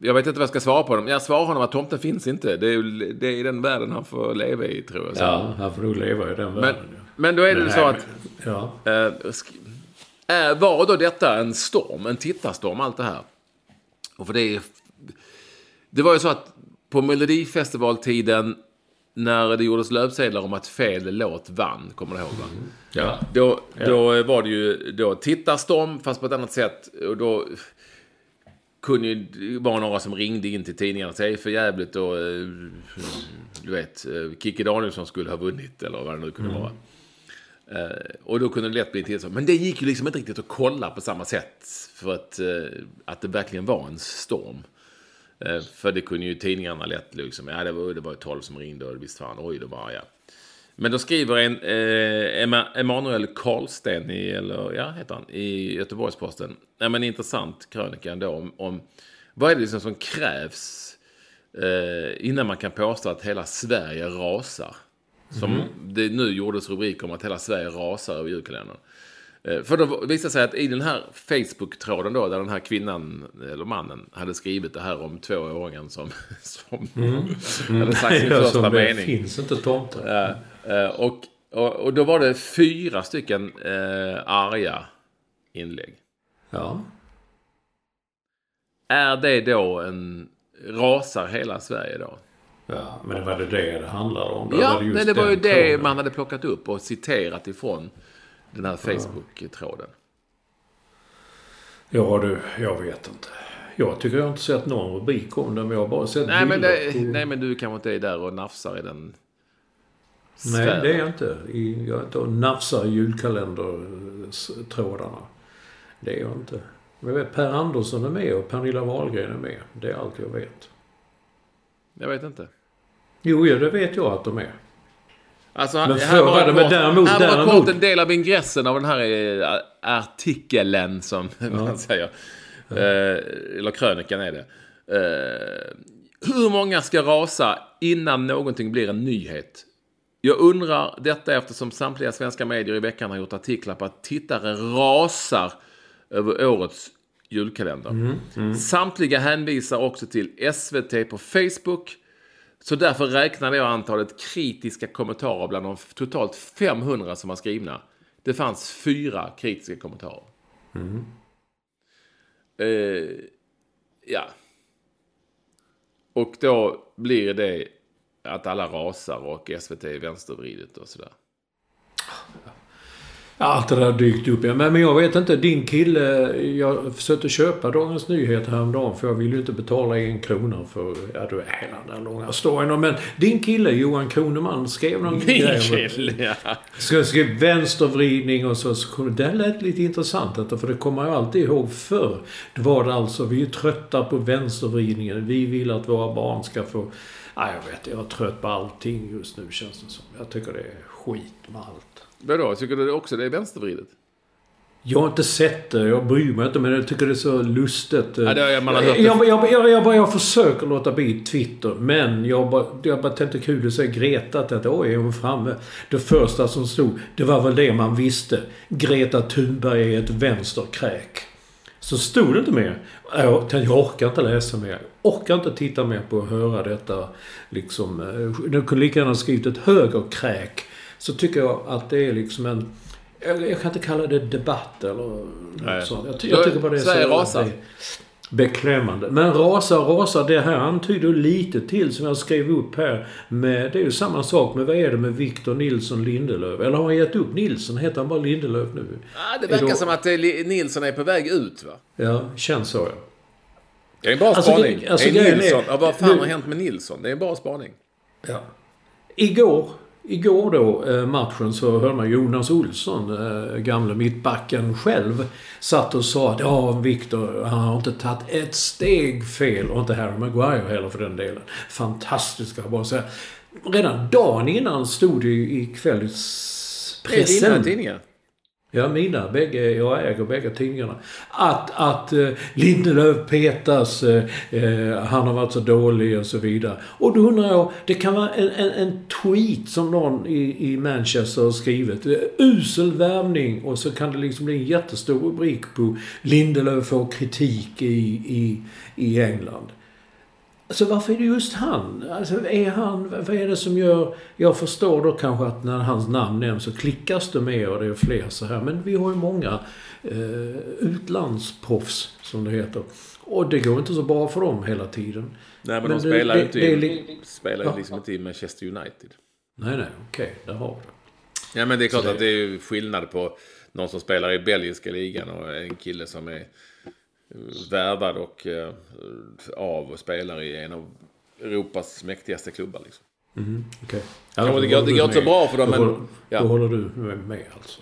Jag vet inte vad jag ska svara på honom. Jag svarar honom att tomten finns inte. Det är, det är den världen han får leva i, tror jag. Så. Ja, han får nog leva i den men, världen. ja. men då är det Men så att... men- Ja. Eh, eh, var då detta en storm, en tittarstorm, allt det här? Och för det, är, det var ju så att på Melodifestivaltiden när det gjordes löpsedlar om att fel låt vann, kommer du ihåg va? Ja. Då, då var det ju då tittarstorm, fast på ett annat sätt. Och då kunde ju vara några som ringde in till tidningarna och sa "Det är för jävligt och eh, du vet, eh, Kikki Danielsson skulle ha vunnit eller vad det nu kunde vara. Eh, och då kunde det lätt bli till så. Men det gick ju liksom inte riktigt att kolla på samma sätt för att, att det verkligen var en storm. Eh, för det kunde ju tidningarna lätt liksom, ja det var, det var ju 12 som ringde och visst fan, oj, det var ja. Men då skriver en eh, Emanuel Karlsten, i, eller ja, heter han, i Göteborgs-Posten. Ja, men intressant krönika ändå om, om vad är det liksom som krävs eh, innan man kan påstå att hela Sverige rasar. Som det nu gjordes rubriker om att hela Sverige rasar över julkalendern. Eh, För då visade det sig att i den här Facebook-tråden då, där den här kvinnan, eller mannen, hade skrivit det här om tvååringen som, som hade sagt sin första som det mening. finns inte tomten. Ja, eh, och, och, och då var det fyra stycken eh, arga inlägg. Ja. Är det då en... Rasar hela Sverige då? ja, men det var det det det handlade om. Då Ja, just men det var ju det man hade plockat upp och citerat ifrån den här Facebook-tråden. Ja du, jag vet inte. Jag tycker jag har inte sett någon rubrik om det, men jag har bara sett Nej men, det, på... nej, men du kanske inte är där och nafsar i den Nej, sfären. det är jag inte. Jag är inte och nafsar i julkalendertrådarna. Det är jag inte. Men jag vet, Per Andersson är med och Pernilla Wahlgren är med. Det är allt jag vet. Jag vet inte. Jo, ja, det vet jag att de är. Alltså, Men här var det- men däremot- här däremot- kort en del av ingressen av den här eh, artikeln som man säger. Eh, eller krönikan är det. Eh, hur många ska rasa innan någonting blir en nyhet? Jag undrar detta eftersom samtliga svenska medier i veckan har gjort artiklar på att tittare rasar över årets julkalender. Samtliga hänvisar också till SVT på Facebook. Så därför räknade jag antalet kritiska kommentarer bland de totalt 500 som var skrivna. Det fanns fyra kritiska kommentarer. Eh, ja. Och då blir det att alla rasar och SVT är vänstervridet och sådär. Allt det där dykt upp. Ja, Men men jag vet inte. Din kille... Jag försökte köpa Dagens Nyheter häromdagen för jag vill ju inte betala en krona för... Ja, du är hela den där långa storyn. Men din kille Johan Kroneman skrev någon grej om- Mikael, ja. Ska skrev vänstervridning och så, så kom, det lät lite intressant detta, för det kommer jag alltid ihåg förr. Det var det alltså, vi är trötta på vänstervridningen. Vi vill att våra barn ska få... Nej, jag vet, jag är trött på allting just nu känns det som. Jag tycker det är skit med allt. Vadå, tycker du också det är vänstervridet? Jag har inte sett det, jag bryr mig inte, men jag tycker det är så lustigt. Ja, det har man har hört det. jag, jag, jag, jag, bara- jag försöker låta bli Twitter, men jag bara, jag bara tänkte kul att säga Greta att oj, är hon framme? Det första som stod, det var väl det man visste. Greta Thunberg är ett vänsterkräk. Så stod det inte mer. Jag tänkte, jag orkar inte läsa mer. Jag orkar inte titta mer på och höra detta. Liksom, eh, du kunde lika gärna skrivit ett högerkräk. Så tycker jag att det är liksom en... Jag, jag kan inte kalla det debatt eller något sånt. Jag, jag tycker bara det är Sverige så... rasar. Beklämmande. Men rasa, rasa, det här antyder lite till som jag skrev upp här. Med, det är ju samma sak med vad är det med Victor Nilsson Lindelöf? Eller har han gett upp Nilsson? Heter han bara Lindelöf nu? Ah, det verkar då- som att eh, Nilsson är på väg ut va? Ja, känns så ja. Det är en bra Alltså, spaning. alltså, är grejen är- Nilsson, ja, vad fan nu- har hänt med Nilsson? Det är en bra spaning. Ja. Igår, igår då, eh, matchen, så hörde man Jonas Olsson, eh, gamle mittbacken själv, satt och sa att ja, Victor, han har inte tagit ett steg fel. Och inte Harry Maguire heller för den delen. Fantastiska, bara säga. Redan dagen innan stod det ju i Det är dina kvällspressen. tidningar. Ja, mina. Bägge, jag äger bägge tidningarna. Att, att eh, Lindelöf petas, eh, eh, han har varit så dålig och så vidare. Och då undrar jag, det kan vara en, en, en tweet som någon i, i Manchester har skrivit. Eh, usel värvning och så kan det liksom bli en jättestor rubrik på Lindelöf får kritik i, i, i England. Alltså varför är det just han? Alltså är han... Vad är det som gör... Jag förstår då kanske att när hans namn nämns så klickas det mer och det är fler så här. Men vi har ju många eh, utlandsproffs, som det heter. Och det går inte så bra för dem hela tiden. Nej, men, Men de spelar ju inte, det spelar Ja. liksom inte i Manchester United. Nej, nej, okej. där har vi det. Ja, men det är klart det- att det är skillnad på någon som spelar i belgiska ligan och en kille som är värvad och eh, av och spelar i en av Europas mäktigaste klubbar. Liksom. Okej. Ja, men det går- det går inte så bra för dem, Då men- håller, ja. då håller du med alltså.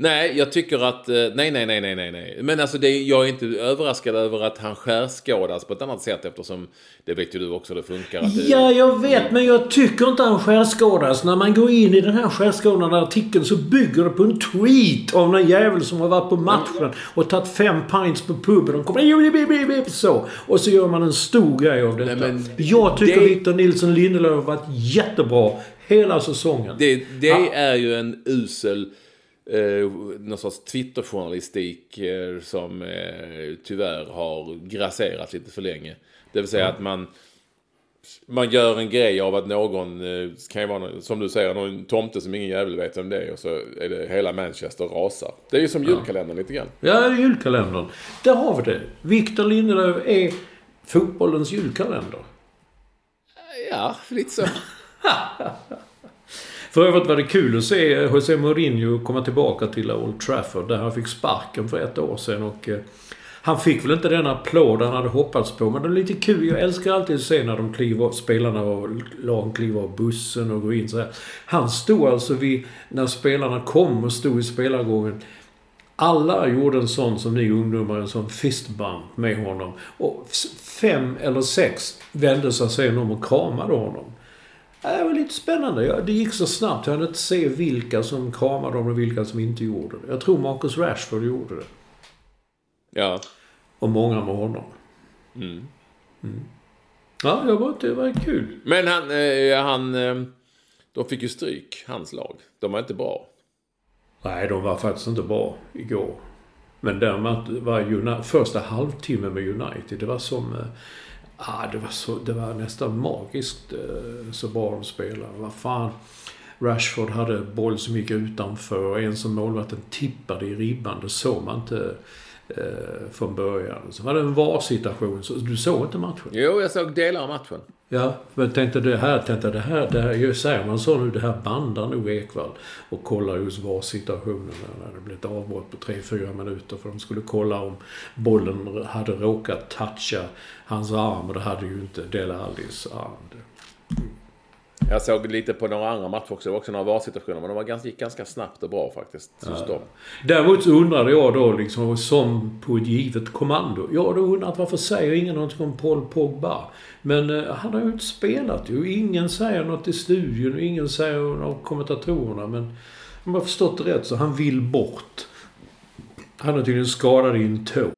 Nej, jag tycker att... eh, Nej, nej, nej, nej, nej, nej. Men alltså, det, jag är inte överraskad över att han skärskådas på ett annat sätt eftersom det vet ju du också det funkar. Att det, Ja, jag vet, men jag tycker inte han skärskådas. När man går in i den här skärskådande artikeln så bygger det på en tweet av någon jävel som har varit på matchen och tagit fem pints på puben. De kommer så. Och så gör man en stor grej av detta. Nej, men jag tycker det- Victor Nilsson Lindelöf har varit jättebra hela säsongen. Det, det Ja. är ju en usel eh, någon sorts Twitterjournalistik eh, som eh, tyvärr har grasserat lite för länge. Det vill säga att man man gör en grej av att någon, eh, kan ju vara någon, som du säger, någon tomte som ingen jävel vet vem det är och så är det hela Manchester rasar. Det är ju som julkalendern lite grann. Ja, julkalendern. Där har vi det. Victor Lindelöf är fotbollens julkalender. Ja, lite så. För övrigt var det kul att se José Mourinho komma tillbaka till Old Trafford där han fick sparken för ett år sedan. Och, eh, han fick väl inte den applåd han hade hoppats på, men det är lite kul. Jag älskar alltid att se när de kliver, spelarna och lagen kliver av bussen och går in så här. Han stod alltså vid, när spelarna kom och stod i spelargången. Alla gjorde en sån som ni ungdomar, en sån fistbump med honom. Och fem eller sex vände sig sen om och kramade honom. Det var lite spännande. Det gick så snabbt. Jag hade inte se vilka som kramade dem och vilka som inte gjorde det. Jag tror Marcus Rashford gjorde det. Ja. Och många med honom. Mm. Ja, det var, det var kul. Men han, eh, han, eh, de fick ju stryk, hans lag. De var inte bra. Nej, de var faktiskt inte bra igår. Men däremot var United, första halvtimmen med United, det var som... eh, Ah, det, var så, det var nästan magiskt eh, så bra de spelade. Vad fan. Rashford hade boll som gick utanför och en som målvakten tippade i ribban. Det såg man inte eh, från början. Så var det en VAR-situation. Så du såg inte matchen? Jo, jag såg delar av matchen. Ja, men tänkte det här, tänkte det här, det här, ju säger man så nu, det här bandar nog Ekvall och kollar just VAR-situationen när det blev ett avbrott på 3-4 minuter för de skulle kolla om bollen hade råkat toucha hans arm och det hade ju inte Dele Allis arm. Jag såg lite på några andra matcher också. Det var också några VAR-situationer. Men de var ganska, gick ganska snabbt och bra faktiskt. Just de. Däremot så undrade jag då liksom som på ett givet kommando. Jag har då undrat varför säger ingen någonting om Paul Pogba? Men eh, han har ju inte spelat ju. Ingen säger något i studion och ingen säger något av kommentatorerna. Men om jag har förstått det rätt så han vill bort. Han är tydligen skadad i en tå.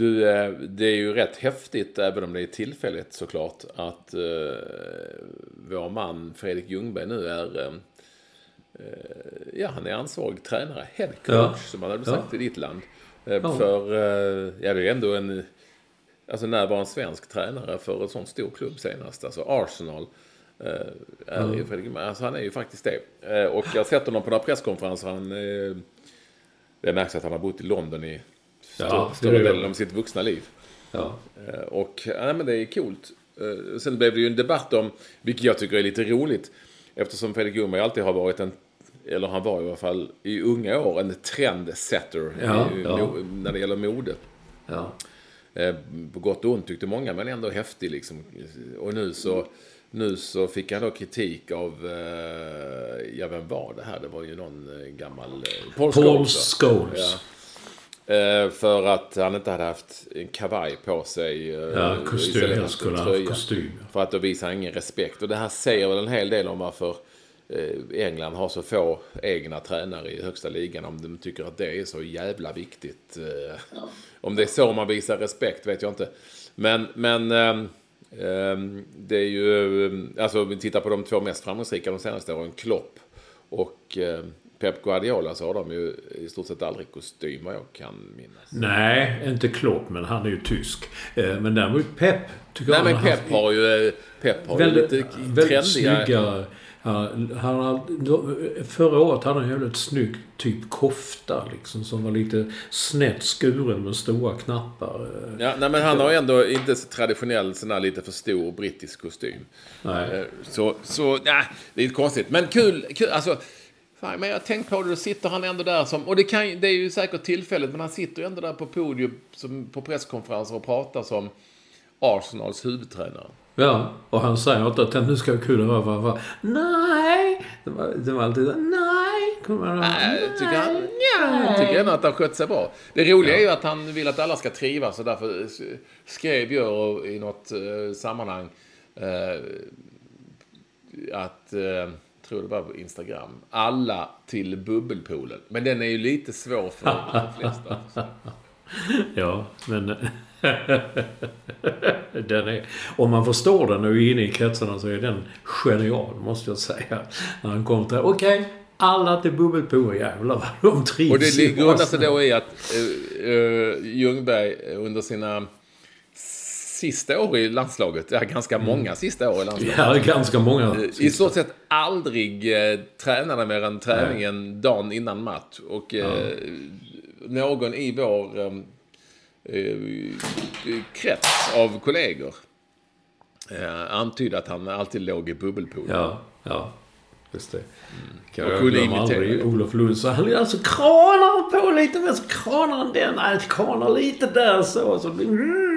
Du, eh, det är ju rätt häftigt, även om det är tillfälligt såklart, att eh, vår man Fredrik Ljungberg nu är eh, Ja, han är ansvarig tränare, head coach, Ja. som man hade Ja. sagt i ditt land. Ja. För, ja det är ändå en, alltså när var en svensk tränare för en sån stor klubb senast? Alltså Arsenal. Är ju Fredrik alltså han är ju faktiskt det. Och jag har sett honom på några presskonferenser, han, det märks att han har bott i London i Ja, stora delen av sitt vuxna liv. Ja. Eh, Och ja, men det är coolt. Eh, Sen blev det ju en debatt om, vilket jag tycker är lite roligt, eftersom Fredrik Ljungberg alltid har varit en, eller han var i alla fall i unga år, en trendsetter Ja, i, ja. när det gäller mode. Ja. Eh, På gott och ont tyckte många, men ändå häftig liksom. Och nu så, nu så fick han då kritik av, ja vem var det här? Det var ju någon gammal... Paul, Paul Scholes, Scholes. Ja. Eh, För att han inte hade haft en kavaj på sig. eh, Ja, kostym. haft skulle ha haft kostym. För att då visar han ingen respekt. Och det här säger väl en hel del om varför eh, England har så få egna tränare i högsta ligan. Om de tycker att det är så jävla viktigt. Eh, Om det är så man visar respekt vet jag inte. Men, men ehm, ehm, det är ju, ehm, alltså om vi tittar på de två mest framgångsrika de senaste åren, Klopp och Pep Guardiola, så har de ju i stort sett aldrig kostym vad jag kan minnas. Nej, inte Klopp, men han är ju tysk. Eh, Men däremot Pep tycker Nej jag men han Pep har ju, eh, Pep har ju väldigt, lite väldigt trendiga... snygga... Han, han, förra året hade han en väldigt snygg typ kofta liksom som var lite snett skuren med stora knappar. Eh, Ja, nej, men han har ju ändå inte så traditionell sån här lite för stor brittisk kostym. Nej. Eh, Så, så nej, det är lite konstigt. Men kul, kul alltså. Fan, men jag har tänkt på det, då sitter han ändå där som, och det, kan, det är ju säkert tillfälligt, men han sitter ju ändå där på podium som, på presskonferenser och pratar som Arsenals huvudtränare. Ja, och han säger inte att nu ska jag kul vara, vara, vara. Nej! Det var, det var alltid nej! Kommer man, Nej, jag tycker han, ja, jag tycker ändå att han skött sig bra. Det roliga är ju att han vill att alla ska trivas och därför skrev jag i något eh, sammanhang eh, att, eh, tror det var på Instagram, alla till bubbelpoolen. Men den är ju lite svår för de flesta. Ja, men... den är, om man förstår den och är inne i kretsarna så är den genial, måste jag säga. När han kom till okej, alla till bubbelpool, jävlar vad de trivs Och det grundar sig då i att eh, eh, Ljungberg under sina sista år i landslaget, ja ganska många sista år i landslaget. Ja, ganska många. I stort sett aldrig eh, tränade mer än träningen dagen innan match. Och eh, någon i vår eh, eh, krets av kollegor eh, antydde att han alltid låg i bubbelpoolen. Ja, ja. Just det. Kan Och jag imitera aldrig. Olof Lund. Så han alltså kranar på lite mer, så kranar han den. Nej, kranar lite där så. så mm,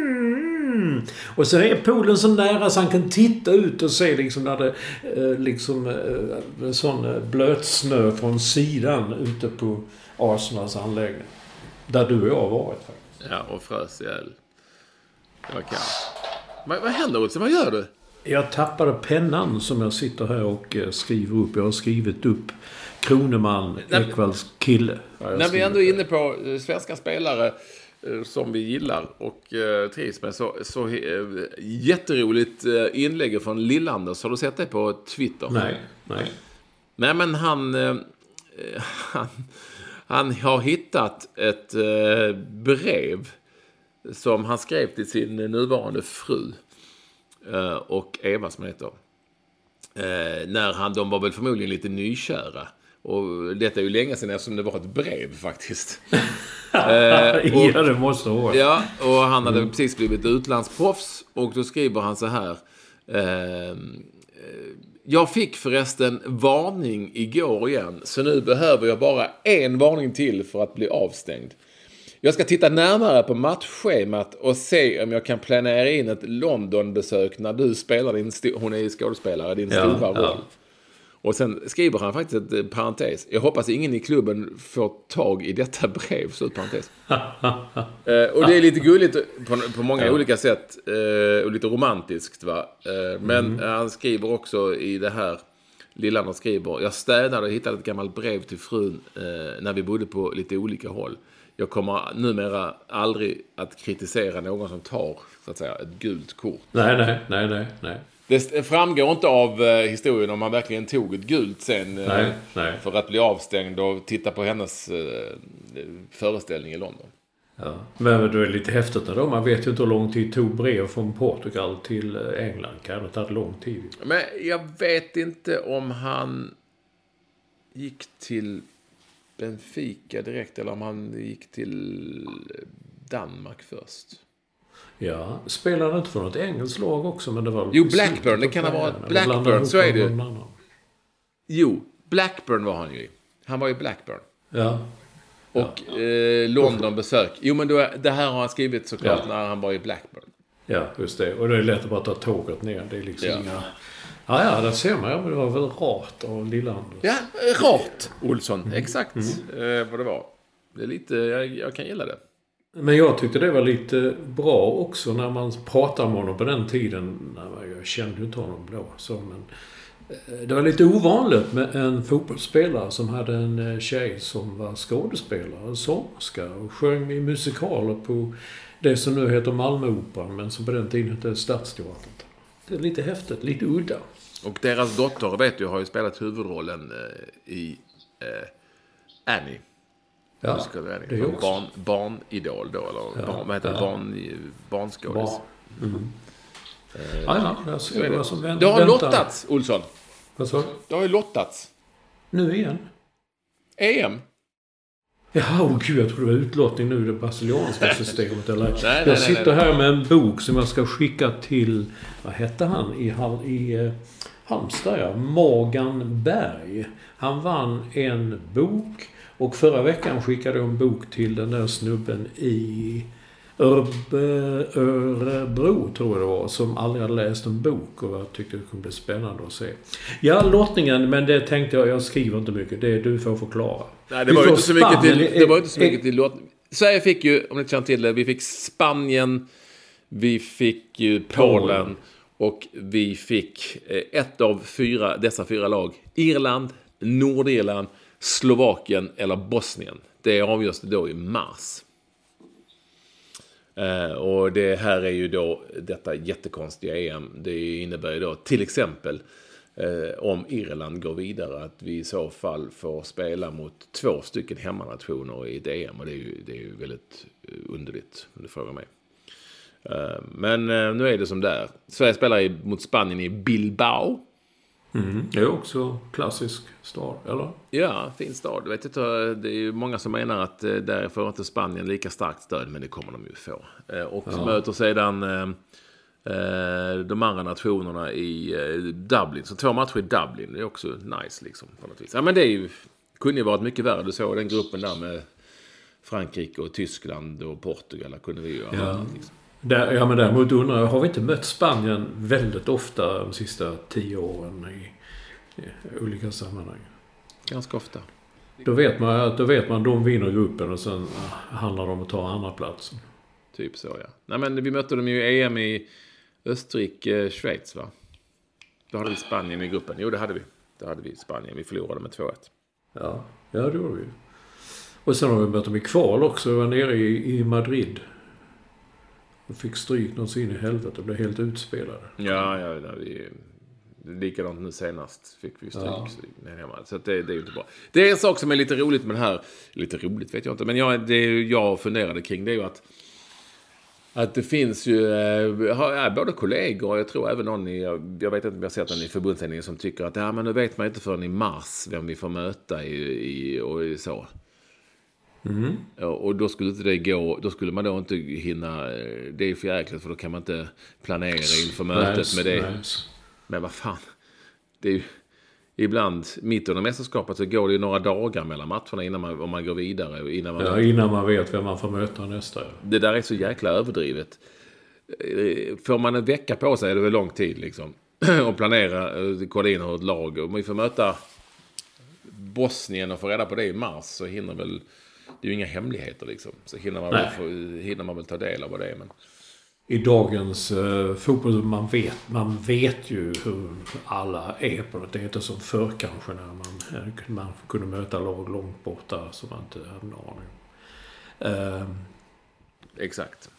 Och så är poolen så nära så han kan titta ut och se liksom när det eh, liksom eh, sån eh, blötsnö från sidan ute på Arsenals anläggning. Där du och jag har varit faktiskt. Ja, och frös ihjäl. Det var kallt. Vad, vad händer Olsson? Vad gör du? Jag tappade pennan som jag sitter här och skriver upp. Jag har skrivit upp Kroneman, Nej, Ekvalls kille. När vi ändå är inne på svenska spelare som vi gillar och eh, trivs med så, så eh, jätteroligt eh, inlägg från Lillanders. Har du sett det på Twitter? Nej, nej. Nej, men han, eh, han, han har hittat ett eh, brev som han skrev till sin nuvarande fru eh, och Eva som heter. Eh, när han, de var väl förmodligen lite nykära. Och detta är ju länge sedan eftersom det var ett brev faktiskt. Eh, och- ja, det måste varit. Ja, och han hade precis blivit utlandsproffs. Och då skriver han så här. ehm, eh, jag fick förresten varning igår igen. Så nu behöver jag bara en varning till för att bli avstängd. Jag ska titta närmare på matchschemat och se om jag kan planera in ett Londonbesök när du spelar din, hon är ju skådespelare, din Ja, stora ja. Och sen skriver han faktiskt ett eh, parentes. Jag hoppas ingen i klubben får tag i detta brev. Slut parentes. Eh, och det är lite gulligt på, på många olika sätt. eh, och lite romantiskt va. Eh, men eh, han skriver också i det här. Lillan skriver. Jag städade och hittade ett gammalt brev till frun när vi bodde på lite olika håll. Jag kommer numera aldrig att kritisera någon som tar så att säga, ett gult kort. Nej, nej, nej, nej, nej. Det framgår inte av eh, historien om han verkligen tog ett gult sen eh, Nej, nej. för att bli avstängd och titta på hennes eh, föreställning i London. Ja. Men det är lite häftigt ändå. Man vet ju inte hur lång tid tog brev från Portugal till England. Kan det ha tagit lång tid? Men jag vet inte om han gick till Benfica direkt eller om han gick till Danmark först. Ja, spelade han inte för något engelskt lag också? Men det var Jo, Blackburn, det kan ha varit. Blackburn, så är det. Jo, Blackburn var han ju i. Han var i Blackburn. Ja. Och eh, London-besök. Jo, men då, det här har han skrivit såklart Ja. när han var i Blackburn. ja, just det. Och det är lätt att bara ta tåget ner. Det är liksom Ja. inga... Ja, ja, där ser man. Ja, men det var väl rart av Lillander. Ja, rart. Olsson, exakt eh, vad det var. Det är lite, jag, jag kan gilla det. Men jag tyckte det var lite bra också när man pratade med honom på den tiden. Jag kände ju inte honom då. Så, men, eh, det var lite ovanligt med en fotbollsspelare som hade en eh, tjej som var skådespelare sångerska och sjöng i musikaler på det som nu heter Malmöoperan men som på den tiden hette Stadsteatern. Det är lite häftigt, lite udda. Och deras dotter, vet du, har ju spelat huvudrollen eh, i eh, Annie. Ja, Annie. det är Som också. barn, barnidol då, eller barn, vad heter det? ja. Barn, barnskådis. Bra. Mm. Ja, ja, där ser du vad som vänt- Det har väntar. lottats, Olsson. Vad sa? Det har ju lottats. Nu igen? EM. Jaha, oh gud, jag trodde det var utlottning nu i det brasilianska systemet. Eller? nej, jag nej, sitter nej. här med en bok som jag ska skicka till, vad hette han i, i eh, Halmstad? Ja. Morgan Berg. Han vann en bok och förra veckan skickade jag en bok till den där snubben i Örebro, tror jag det var, som aldrig hade läst en bok och jag tyckte det kunde bli spännande att se. Ja, lottningen, men det tänkte jag, jag skriver inte mycket. Det du får förklara. Nej, det Vi var, inte så mycket till, det var inte så mycket till låt... Sverige fick ju, om ni inte känner till det, vi fick Spanien, vi fick ju Polen Polen. och vi fick eh, ett av fyra, dessa fyra lag. Irland, Nordirland, Slovakien eller Bosnien. Det avgörs då i mars. Eh, och det här är ju då detta jättekonstiga EM. Det innebär ju då till exempel eh, om Irland går vidare att vi i så fall får spela mot två stycken hemmanationer i ett EM. Och det är ju, det är ju väldigt eh, underligt om du frågar mig. Eh, men eh, nu är det som det är. Sverige spelar i, mot Spanien i Bilbao. Mm, det är också klassisk stad, eller? Ja, fin stad. Vet inte, det är ju många som menar att eh, där får inte Spanien lika starkt stöd, men det kommer de ju få. Eh, och möter sedan eh, de andra nationerna i Dublin. Så två matcher i Dublin, det är också nice liksom. På något vis. Ja, men det är ju, kunde ju varit mycket värre. Du såg den gruppen där med Frankrike och Tyskland och Portugal. Kunde vi ju ha Ja. liksom. Där, ja, men däremot undrar jag, har vi inte mött Spanien väldigt ofta de sista tio åren i, i olika sammanhang? Ganska ofta. Då vet man att då vet man de vinner gruppen och sen ah, handlar det om att ta andra platsen. Typ så ja. Nej men vi mötte dem ju i EM i Österrike, Schweiz va? Då hade vi Spanien i gruppen. Jo det hade vi. Då hade vi Spanien. Vi förlorade med 2-1. Ja, ja det gjorde vi. Och sen har vi mött dem i kval också. Vi var nere i, i Madrid. Och fick stryk något så in i helvete och blev helt utspelade. Ja, ja, ja vi, likadant nu senast fick vi stryk Ja. Så det, det är ju inte bra. Det är en sak som är lite roligt med det här. Lite roligt vet jag inte. Men jag, det jag funderade kring det är ju att att det finns ju eh, både kollegor och jag tror även någon i, jag vet inte om jag har sett någon i förbundsledningen som tycker att ja, men nu vet man inte förrän i mars vem vi får möta i, i, och i så. Ja, och då skulle inte det gå, då skulle man då inte hinna, eh, det är för jäkligt för då kan man inte planera inför mötet med det. Nej. Men vad fan. Det är ju, ibland, mitt under mästerskapet så går det ju några dagar mellan matcherna innan man, om man går vidare. Innan man, Ja, innan man vet vem man får möta nästa. Det där är så jäkla överdrivet. Eh, Får man en vecka på sig är det väl lång tid liksom. Och planera, eh, kolla in hur ett lag. Om vi får möta Bosnien och få reda på det i mars så hinner väl... Det är ju inga hemligheter liksom. Så hinner man, väl, få, hinner man väl ta del av vad det är. Men... I dagens uh, fotboll, man vet, man vet ju hur alla är på något. Det är inte som förr kanske när man, eh, man kunde möta lag långt borta som man inte hade en aning om. Eh, Exakt.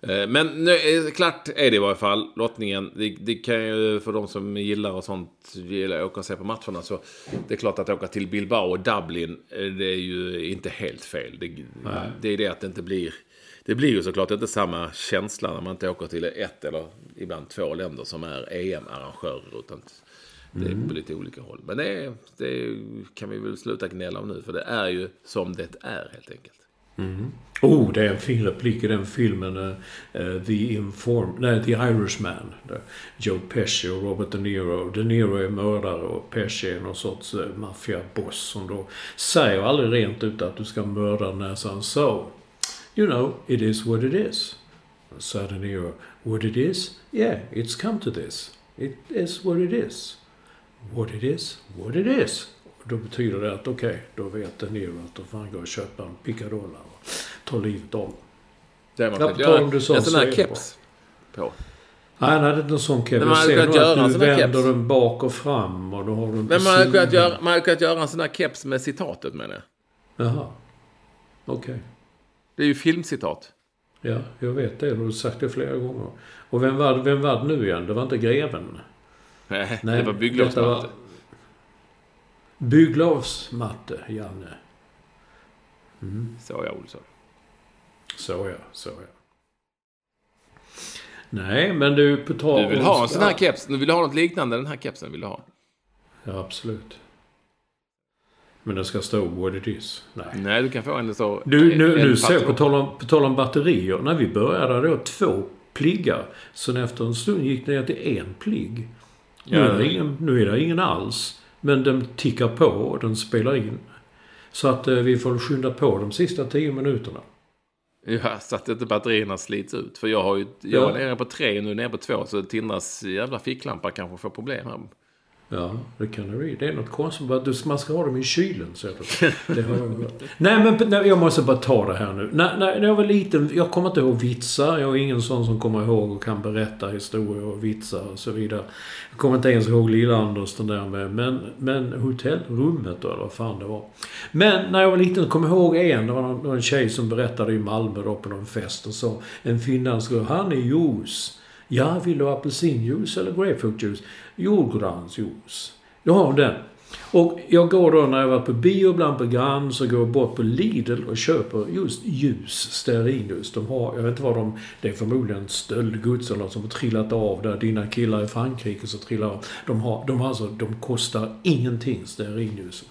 Eh, Men nu, är- klart är det i varje fall, lottningen. Det, det kan ju för de som gillar och sånt, gillar att åka och se på matcherna, så det är klart att åka till Bilbao och Dublin, eh, det är ju inte helt fel. Det, det är det att det inte blir... Det blir ju såklart inte samma känsla när man inte åker till ett eller ibland två länder som är EM-arrangörer. Utan det är på lite olika håll. Men det, det kan vi väl sluta gnälla om nu, för det är ju som det är helt enkelt. Mm. Oh, det är en fin replik i den filmen. Uh, The Inform... Nej, The Irishman. Där Joe Pesci och Robert De Niro. De Niro är mördare och Pesci är någon sorts uh, maffiaboss som då säger aldrig rent ut att du ska mörda näsan så. You know, it is what it is. Sa De Niro. What it is? Yeah, it's come to this. It is what it is. What it is, what it is. Då betyder det att okej, då vet De Niro att då får han gå och köpa en pickadolla ta livet av. Det har på det så en sån så här är det keps på. Nej, han hade inte en sån keps. Men man hade kunnat göra en du sån här vänder keps. den bak och fram och då har du en Men man hade, kunnat göra, man hade kunnat göra en sån här keps med citatet menar jag. Jaha. Okej. Det är ju filmcitat. Ja, jag vet det. Du har sagt det flera gånger. Och vem var, vem var det nu igen? Det var inte greven? Nej, Nej, det var bygglovsmatte. var- Bygglovsmatte, Janne. Så ja, Olsson. Så ja, så ja. Nej, men du, på tal Du vill ha en sån här keps. Du vill ha något liknande den här kepsen vill du ha. Ja, absolut. Men det ska stå what it is. Nej. Nej, du kan få en så... Du, nu, en nu jag på tal, om, på tal om batterier. När vi började jag två pliggar. Sen efter en stund gick det ner till en pligg. Nu, Ja, är det det- ingen, nu är det ingen alls. Men den tickar på och den spelar in. Så att eh, vi får skynda på de sista tio minuterna. Ja, så att inte batterierna slits ut. För jag har ju... Jag Ja. var nere på tre, nu är jag nere på två. Så Tindras jävla ficklampa kanske får problem här. Ja, det kan det bli. Det är något konstigt. Man ska ha dem i kylen. Så det, det har jag. Nej, men nej, jag måste bara ta det här nu. När, när, jag var liten, jag kommer inte ihåg vitsar. Jag är ingen sån som kommer ihåg och kan berätta historier och vitsar och så vidare. Jag kommer inte ens ihåg Lill-Anders den där med. Men, men hotellrummet då, eller vad fan det var. Men när jag var liten kom jag ihåg en. Det var någon, någon tjej som berättade i Malmö då på någon fest och så. En finländsk han är juice. Ja, vill du ha apelsinjuice eller grapefruktjuice? Jordgransjuice. Jag har den. Och jag går då när jag var på bio ibland på Grann så går jag bort på Lidl och köper just ljus, stearinljus. De har, jag vet inte vad de, det är förmodligen stöldgods eller något som har trillat av där dina killar i Frankrike så trillar av. De har, de har alltså, de kostar ingenting stearinljusen.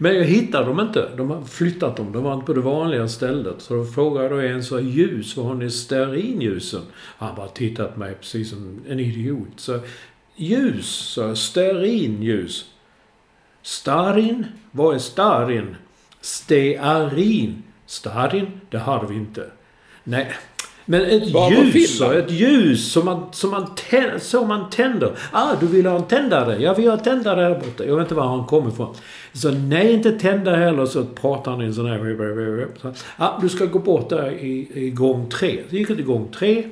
Men jag hittade dem inte. De har flyttat dem. De var inte på det vanliga stället. Så då frågade jag då en så här, ljus, var har ni stearinljusen? Han bara tittat på mig precis som en idiot. Så ljus, stearinljus. Starin? Vad är starin? Stearin? Starin? Det hade vi inte. Nej, Men ett Bara ljus, ett ljus som man, som man, tänder, så man tänder. Ah, du vill ha en tändare? Ja, vi har tändare här borta. Jag vet inte var han kommer ifrån. Så nej, inte tändare heller. Så pratar han i en sån här... Så, ah, du ska gå bort där i, i gång tre. Så gick jag till gång tre.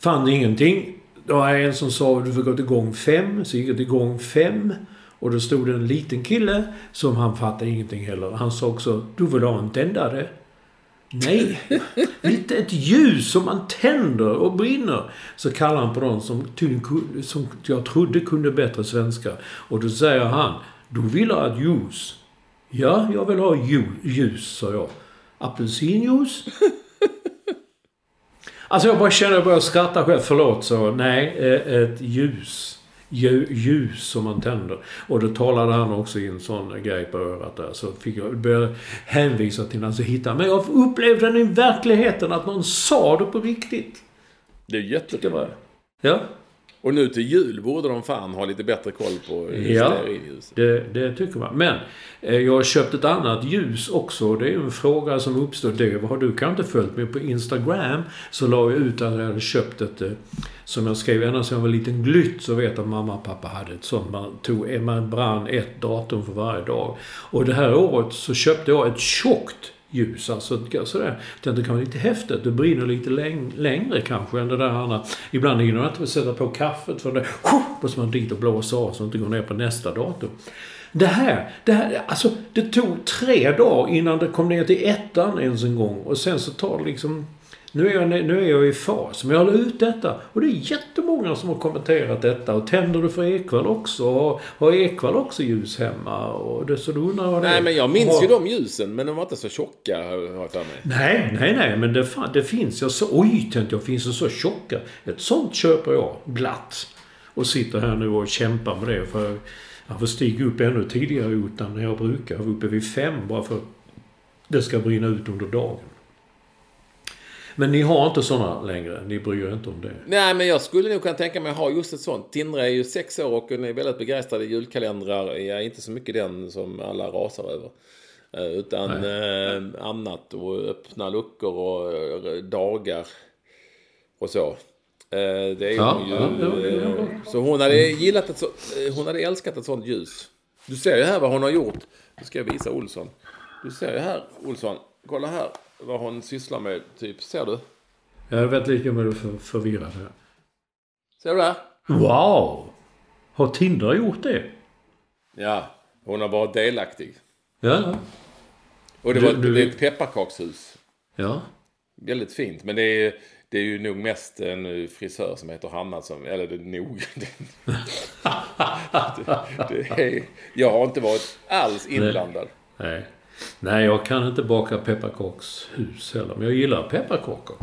Fann ingenting. Det var en som sa du får gå till gång fem. Så gick jag till gång fem. Och då stod det en liten kille som han fattade ingenting heller. Han sa också du vill ha en tändare? Nej, lite ett ljus som man tänder och brinner. Så kallar han på dem som, tydligen som jag trodde kunde bättre svenska. Och då säger han, du vill ha ett ljus? Ja, jag vill ha ljus, sa jag. Apelsinjuice? Alltså jag bara känner, jag börjar skratta själv. Förlåt, så nej, eh, ett ljus. Ju- Ljus som man tänder. Och då talade han också in en sån grej på örat där. Så fick jag börja hänvisa till den. Så hittade Men jag upplevde den i verkligheten att någon sa det på riktigt. Det är jättekul. Ja, Och nu till jul borde de fan ha lite bättre koll på Ja. det, det tycker man. Men eh, jag har köpt ett annat ljus också. Det är en fråga som uppstår. Det har du kanske inte följt med på Instagram. Så la jag ut att jag hade köpt ett, eh, som jag skrev ända sedan jag var liten glytt, så vet att mamma och pappa hade ett sånt. Man, tog, man brann ett datum för varje dag. Och det här året så köpte jag ett tjockt ljus. Alltså sådär. Tänkte det kan vara lite häftigt. Det brinner lite läng längre kanske än det där andra. Ibland hinner man inte sätta på kaffet för det då man dit och blåsa av så att det inte går ner på nästa datum. Det här, det här, alltså det tog tre dagar innan det kom ner till ettan ens en gång. Och sen så tar det liksom... Nu är, jag, nu är jag i fas, men jag la ut detta. Och det är jättemånga som har kommenterat detta. Och tänder du för Ekwall också? Och har Ekwall också ljus hemma? Och det, så då undrar jag det. Nej, men jag minns Har- ju de ljusen, men de var inte så tjocka, har jag för mig. Nej, nej, nej, men det, fan, det finns. Jag så, oj, tänkte jag, finns det så tjocka? Ett sånt köper jag glatt. Och sitter här nu och kämpar med det. För jag får stiga upp ännu tidigare ut än jag brukar. Jag var uppe vid fem bara för att det ska brinna ut under dagen. Men ni har inte såna längre? Ni bryr er inte om det? Nej, men jag skulle nog kunna tänka mig att ha just ett sånt. Tindra är ju sex år och är väldigt begeistrad i julkalendrar. Jag är inte så mycket den som alla rasar över. Eh, Utan eh, annat och öppna luckor och eh, dagar och så. Eh, det är Ja, hon ju. ja, ja, ja, Så hon hade gillat ett så, Hon hade älskat ett sånt ljus. Du ser ju här vad hon har gjort. Nu ska jag visa Olsson. Du ser ju här Olsson. Kolla här vad hon sysslar med. Typ, ser du? Jag vet lika med du för, förvirrad här. Ser du där? Wow! Har Tindra gjort det? Ja, hon har varit delaktig. Ja. Och det, var, du- det är ett pepparkakshus. Ja. Väldigt fint. Men det är, det är ju nog mest en frisör som heter Hanna som... Eller det är nog... Det, det är, jag har inte varit alls inblandad. Nej. Nej, jag kan inte baka pepparkakshus heller. Men jag gillar pepparkakor.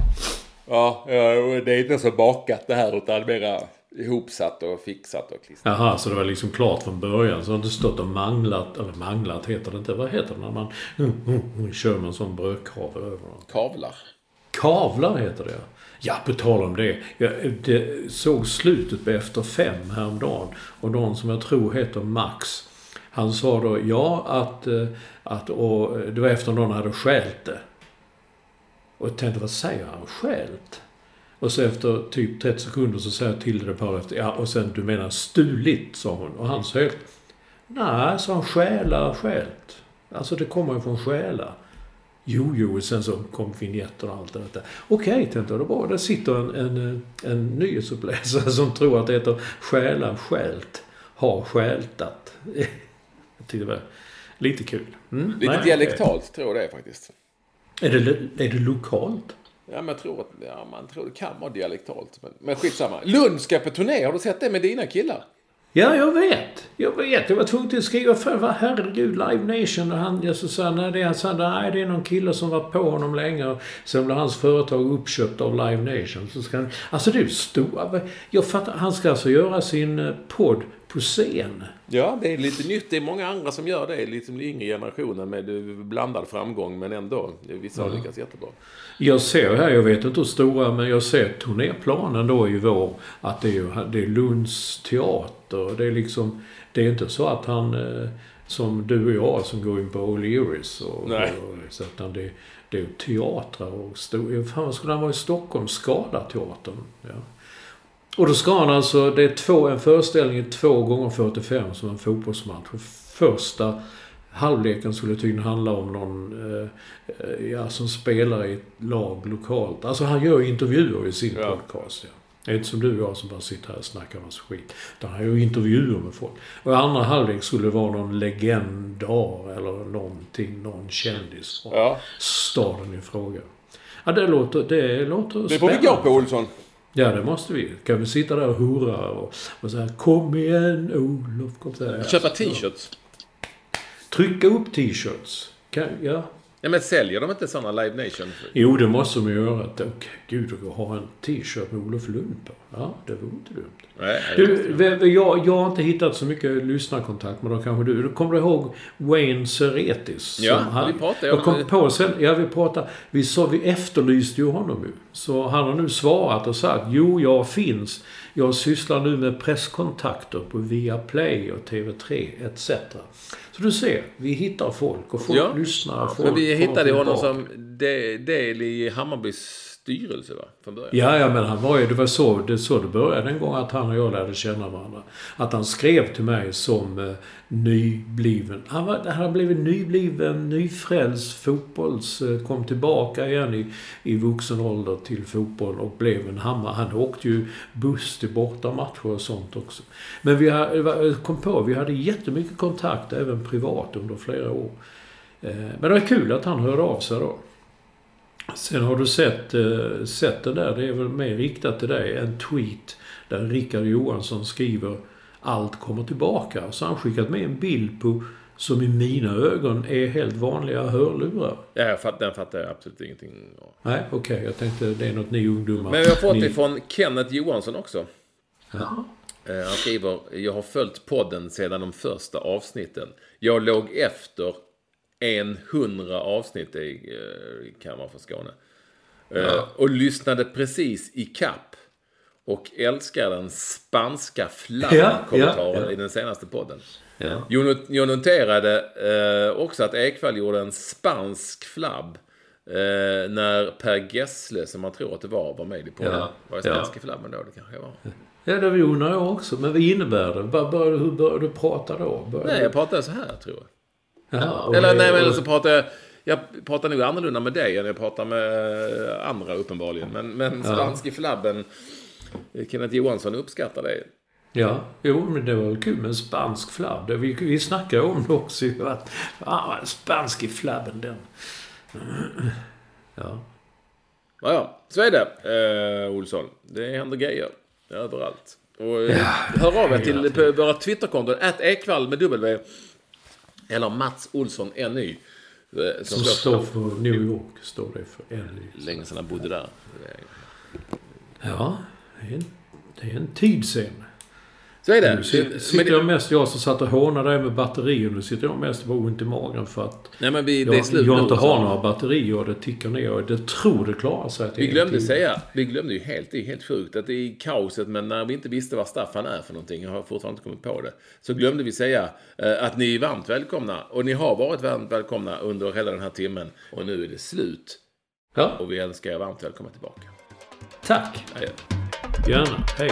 Ja, det är inte så bakat det här utan mera ihopsatt och fixat och klistrat. Jaha, så det var liksom klart från början. Så har inte stått och manglat, eller manglat heter det inte. Vad heter det när man mm, mm, mm, kör med en sån brödkavel över något? Kavlar. Kavlar heter det. Ja, på tal om det. Jag det såg slutet på Efter fem häromdagen. Och någon som jag tror heter Max. Han sa då ja att, eh, att och eh, det var efter någon hade stjält det. Och jag tänkte, vad säger han? Stjält? Och så efter typ 30 sekunder så säger jag till det ett par efter. Ja, och sen du menar stulit, sa hon. Och han sa helt, nej, sa han stjäla, stjält. Alltså det kommer ju från stjäla. Jo, jo, och sen så kom vinjetter och allt det där. Okej, tänkte jag. Då bara, där sitter en, en, eh, en nyhetsuppläsare som tror att det heter stjäla, stjält, har stjältat. Jag tyckte det var lite kul. Mm, Lite nej, dialektalt tror jag det är faktiskt. Är det, är det lokalt? Ja, men jag tror att ja, man tror det kan vara dialektalt. Men, men skitsamma. Lund ska på turné. Har du sett det med dina killar? Ja, jag vet. Jag vet. Jag var tvungen att skriva för vad herregud, Live Nation. Och han, jag så sa, nej, det han sa, nej, det är någon kille som var på honom länge. Och sen blev hans företag uppköpt av Live Nation. Så ska han, alltså det är stora... Jag fattar, han ska alltså göra sin eh, podd på scen. Ja, det är lite nytt. Det är många andra som gör det. Lite den yngre generationen med blandad framgång. Men ändå. Vissa har lyckats jättebra. Jag ser här, jag vet inte hur stora, men jag ser turnéplanen då i vår. Att det är, det är Lunds teater. Det är liksom... Det är inte så att han... eh, som du och jag som går in på O'Learys. Och, och, så utan det, det är teatrar och stor, Fan, skulle han vara i Stockholm? Skalateatern. Ja. Och då ska han alltså, det är två, en föreställning två gånger 45 som en fotbollsmatch. Första halvleken skulle tydligen handla om någon eh, ja, som spelar i ett lag lokalt. Alltså han gör intervjuer i sin Ja. podcast. Ja. Det är inte som du och jag som bara sitter här och snackar massa skit. Utan han gör intervjuer med folk. Och i andra halvlek skulle det vara någon legendar eller någonting, någon kändis från Ja. staden i fråga. Ja, det låter, det låter Det får vi gå på Olsson. Ja, det måste vi. Kan vi sitta där och hurra och, och så här, Kom igen Olof, kom så här. Köpa t-shirts. Trycka upp t-shirts. Kan, ja. Ja, men säljer de inte sådana Live Nation? Jo, det måste de ju göra. Okej, Gud, att ha en t-shirt med Olof Lund på. Ja, det vore inte dumt. Nej, Du, jag, jag har inte hittat så mycket lyssnarkontakt, men då kanske du... Kommer du ihåg Wayne Seretis? Ja, han- vi pratade Jag om kom på sen... Ja, vi pratade... Vi, sa, vi efterlyste ju honom ju. Så han har nu svarat och sagt Jo, jag finns. Jag sysslar nu med presskontakter på Viaplay och TV3 etc. Så du ser, vi hittar folk och folk Ja. lyssnar. Folk Men vi hittade honom som de- del i Hammarbys styrelse, va? Från början. Ja, ja, men han var ju, det var så det, så det började en gång att han och jag lärde känna varandra. Att han skrev till mig som eh, nybliven. Han, var, han hade blivit nybliven, nyfrälst fotbolls... Eh, kom tillbaka igen i, i vuxen ålder till fotboll och blev en hammare. Han åkte ju buss till bortamatcher och sånt också. Men vi har- eh, eh, kom på, vi hade jättemycket kontakt även privat under flera år. Eh, men det var kul att han hörde av sig då. Sen har du sett, eh, sett det där, det är väl mer riktat till dig, en tweet där Rickard Johansson skriver allt kommer tillbaka. Så har han skickat med en bild på, som i mina ögon är helt vanliga hörlurar. Ja, jag fatt, den fattar jag absolut ingenting av. Nej, okej, jag tänkte det är något ni ungdomar... Men vi har fått ni... det från Kenneth Johansson också. Ja. Eh, Han skriver, jag har följt podden sedan de första avsnitten. Jag låg efter en hundra avsnitt, det eh, kan vara från Skåne. Eh, Och lyssnade precis i kapp. Och älskar den spanska Ja, flagg-kommentaren ja, ja. i den senaste podden. Ja. Jag not- Jag noterade eh, också att Ekvall gjorde en spansk flabb. Eh, när Per Gessle, som man tror att det var, var med i podden. Ja, Var det ja. spanska flabben då? Det kanske var. Ja, det undrar jag också. Men vad innebär det? Hur började du prata då? Började Nej, jag pratade så här tror jag. Och Eller nej, men eller så pratar jag... Jag pratar nog annorlunda med dig än jag pratar med andra uppenbarligen. Men, men spansk i flabben, eh, Kenneth Johansson uppskattar det. Ja, jo men det var väl kul med en spansk flabb. Vi, vi snackade om det också ju. Att, ah, spansk i flabben den. Ja. Ja, ja, så är det, eh, Olsson. Det händer grejer överallt. Och eh, hör av er till på våra Twitterkonton. Att Ekvall med W. Eller Mats Olsson NY. eh, Som Som står för New York, står det för en. länge sedan han bodde där. Ja, det är en, det är en tid sen. Så är det. Nu sitter, jag mest, jag som satt och hånade dig med batterier, nu sitter jag mest bara ont i magen för att Nej, men vi, jag, jag nu, inte har några batterier och det tickar ner och det tror det klarar sig Vi glömde timme. säga, vi glömde ju helt, det är helt sjukt att det är kaoset, men när vi inte visste vad Staffan är för någonting, jag har fortfarande inte kommit på det, så glömde vi säga eh, att ni är varmt välkomna. Och ni har varit varmt välkomna under hela den här timmen. Och nu är det slut. Ja, Och vi önskar er varmt välkomna tillbaka. tack. Adjö. Gärna. Hej.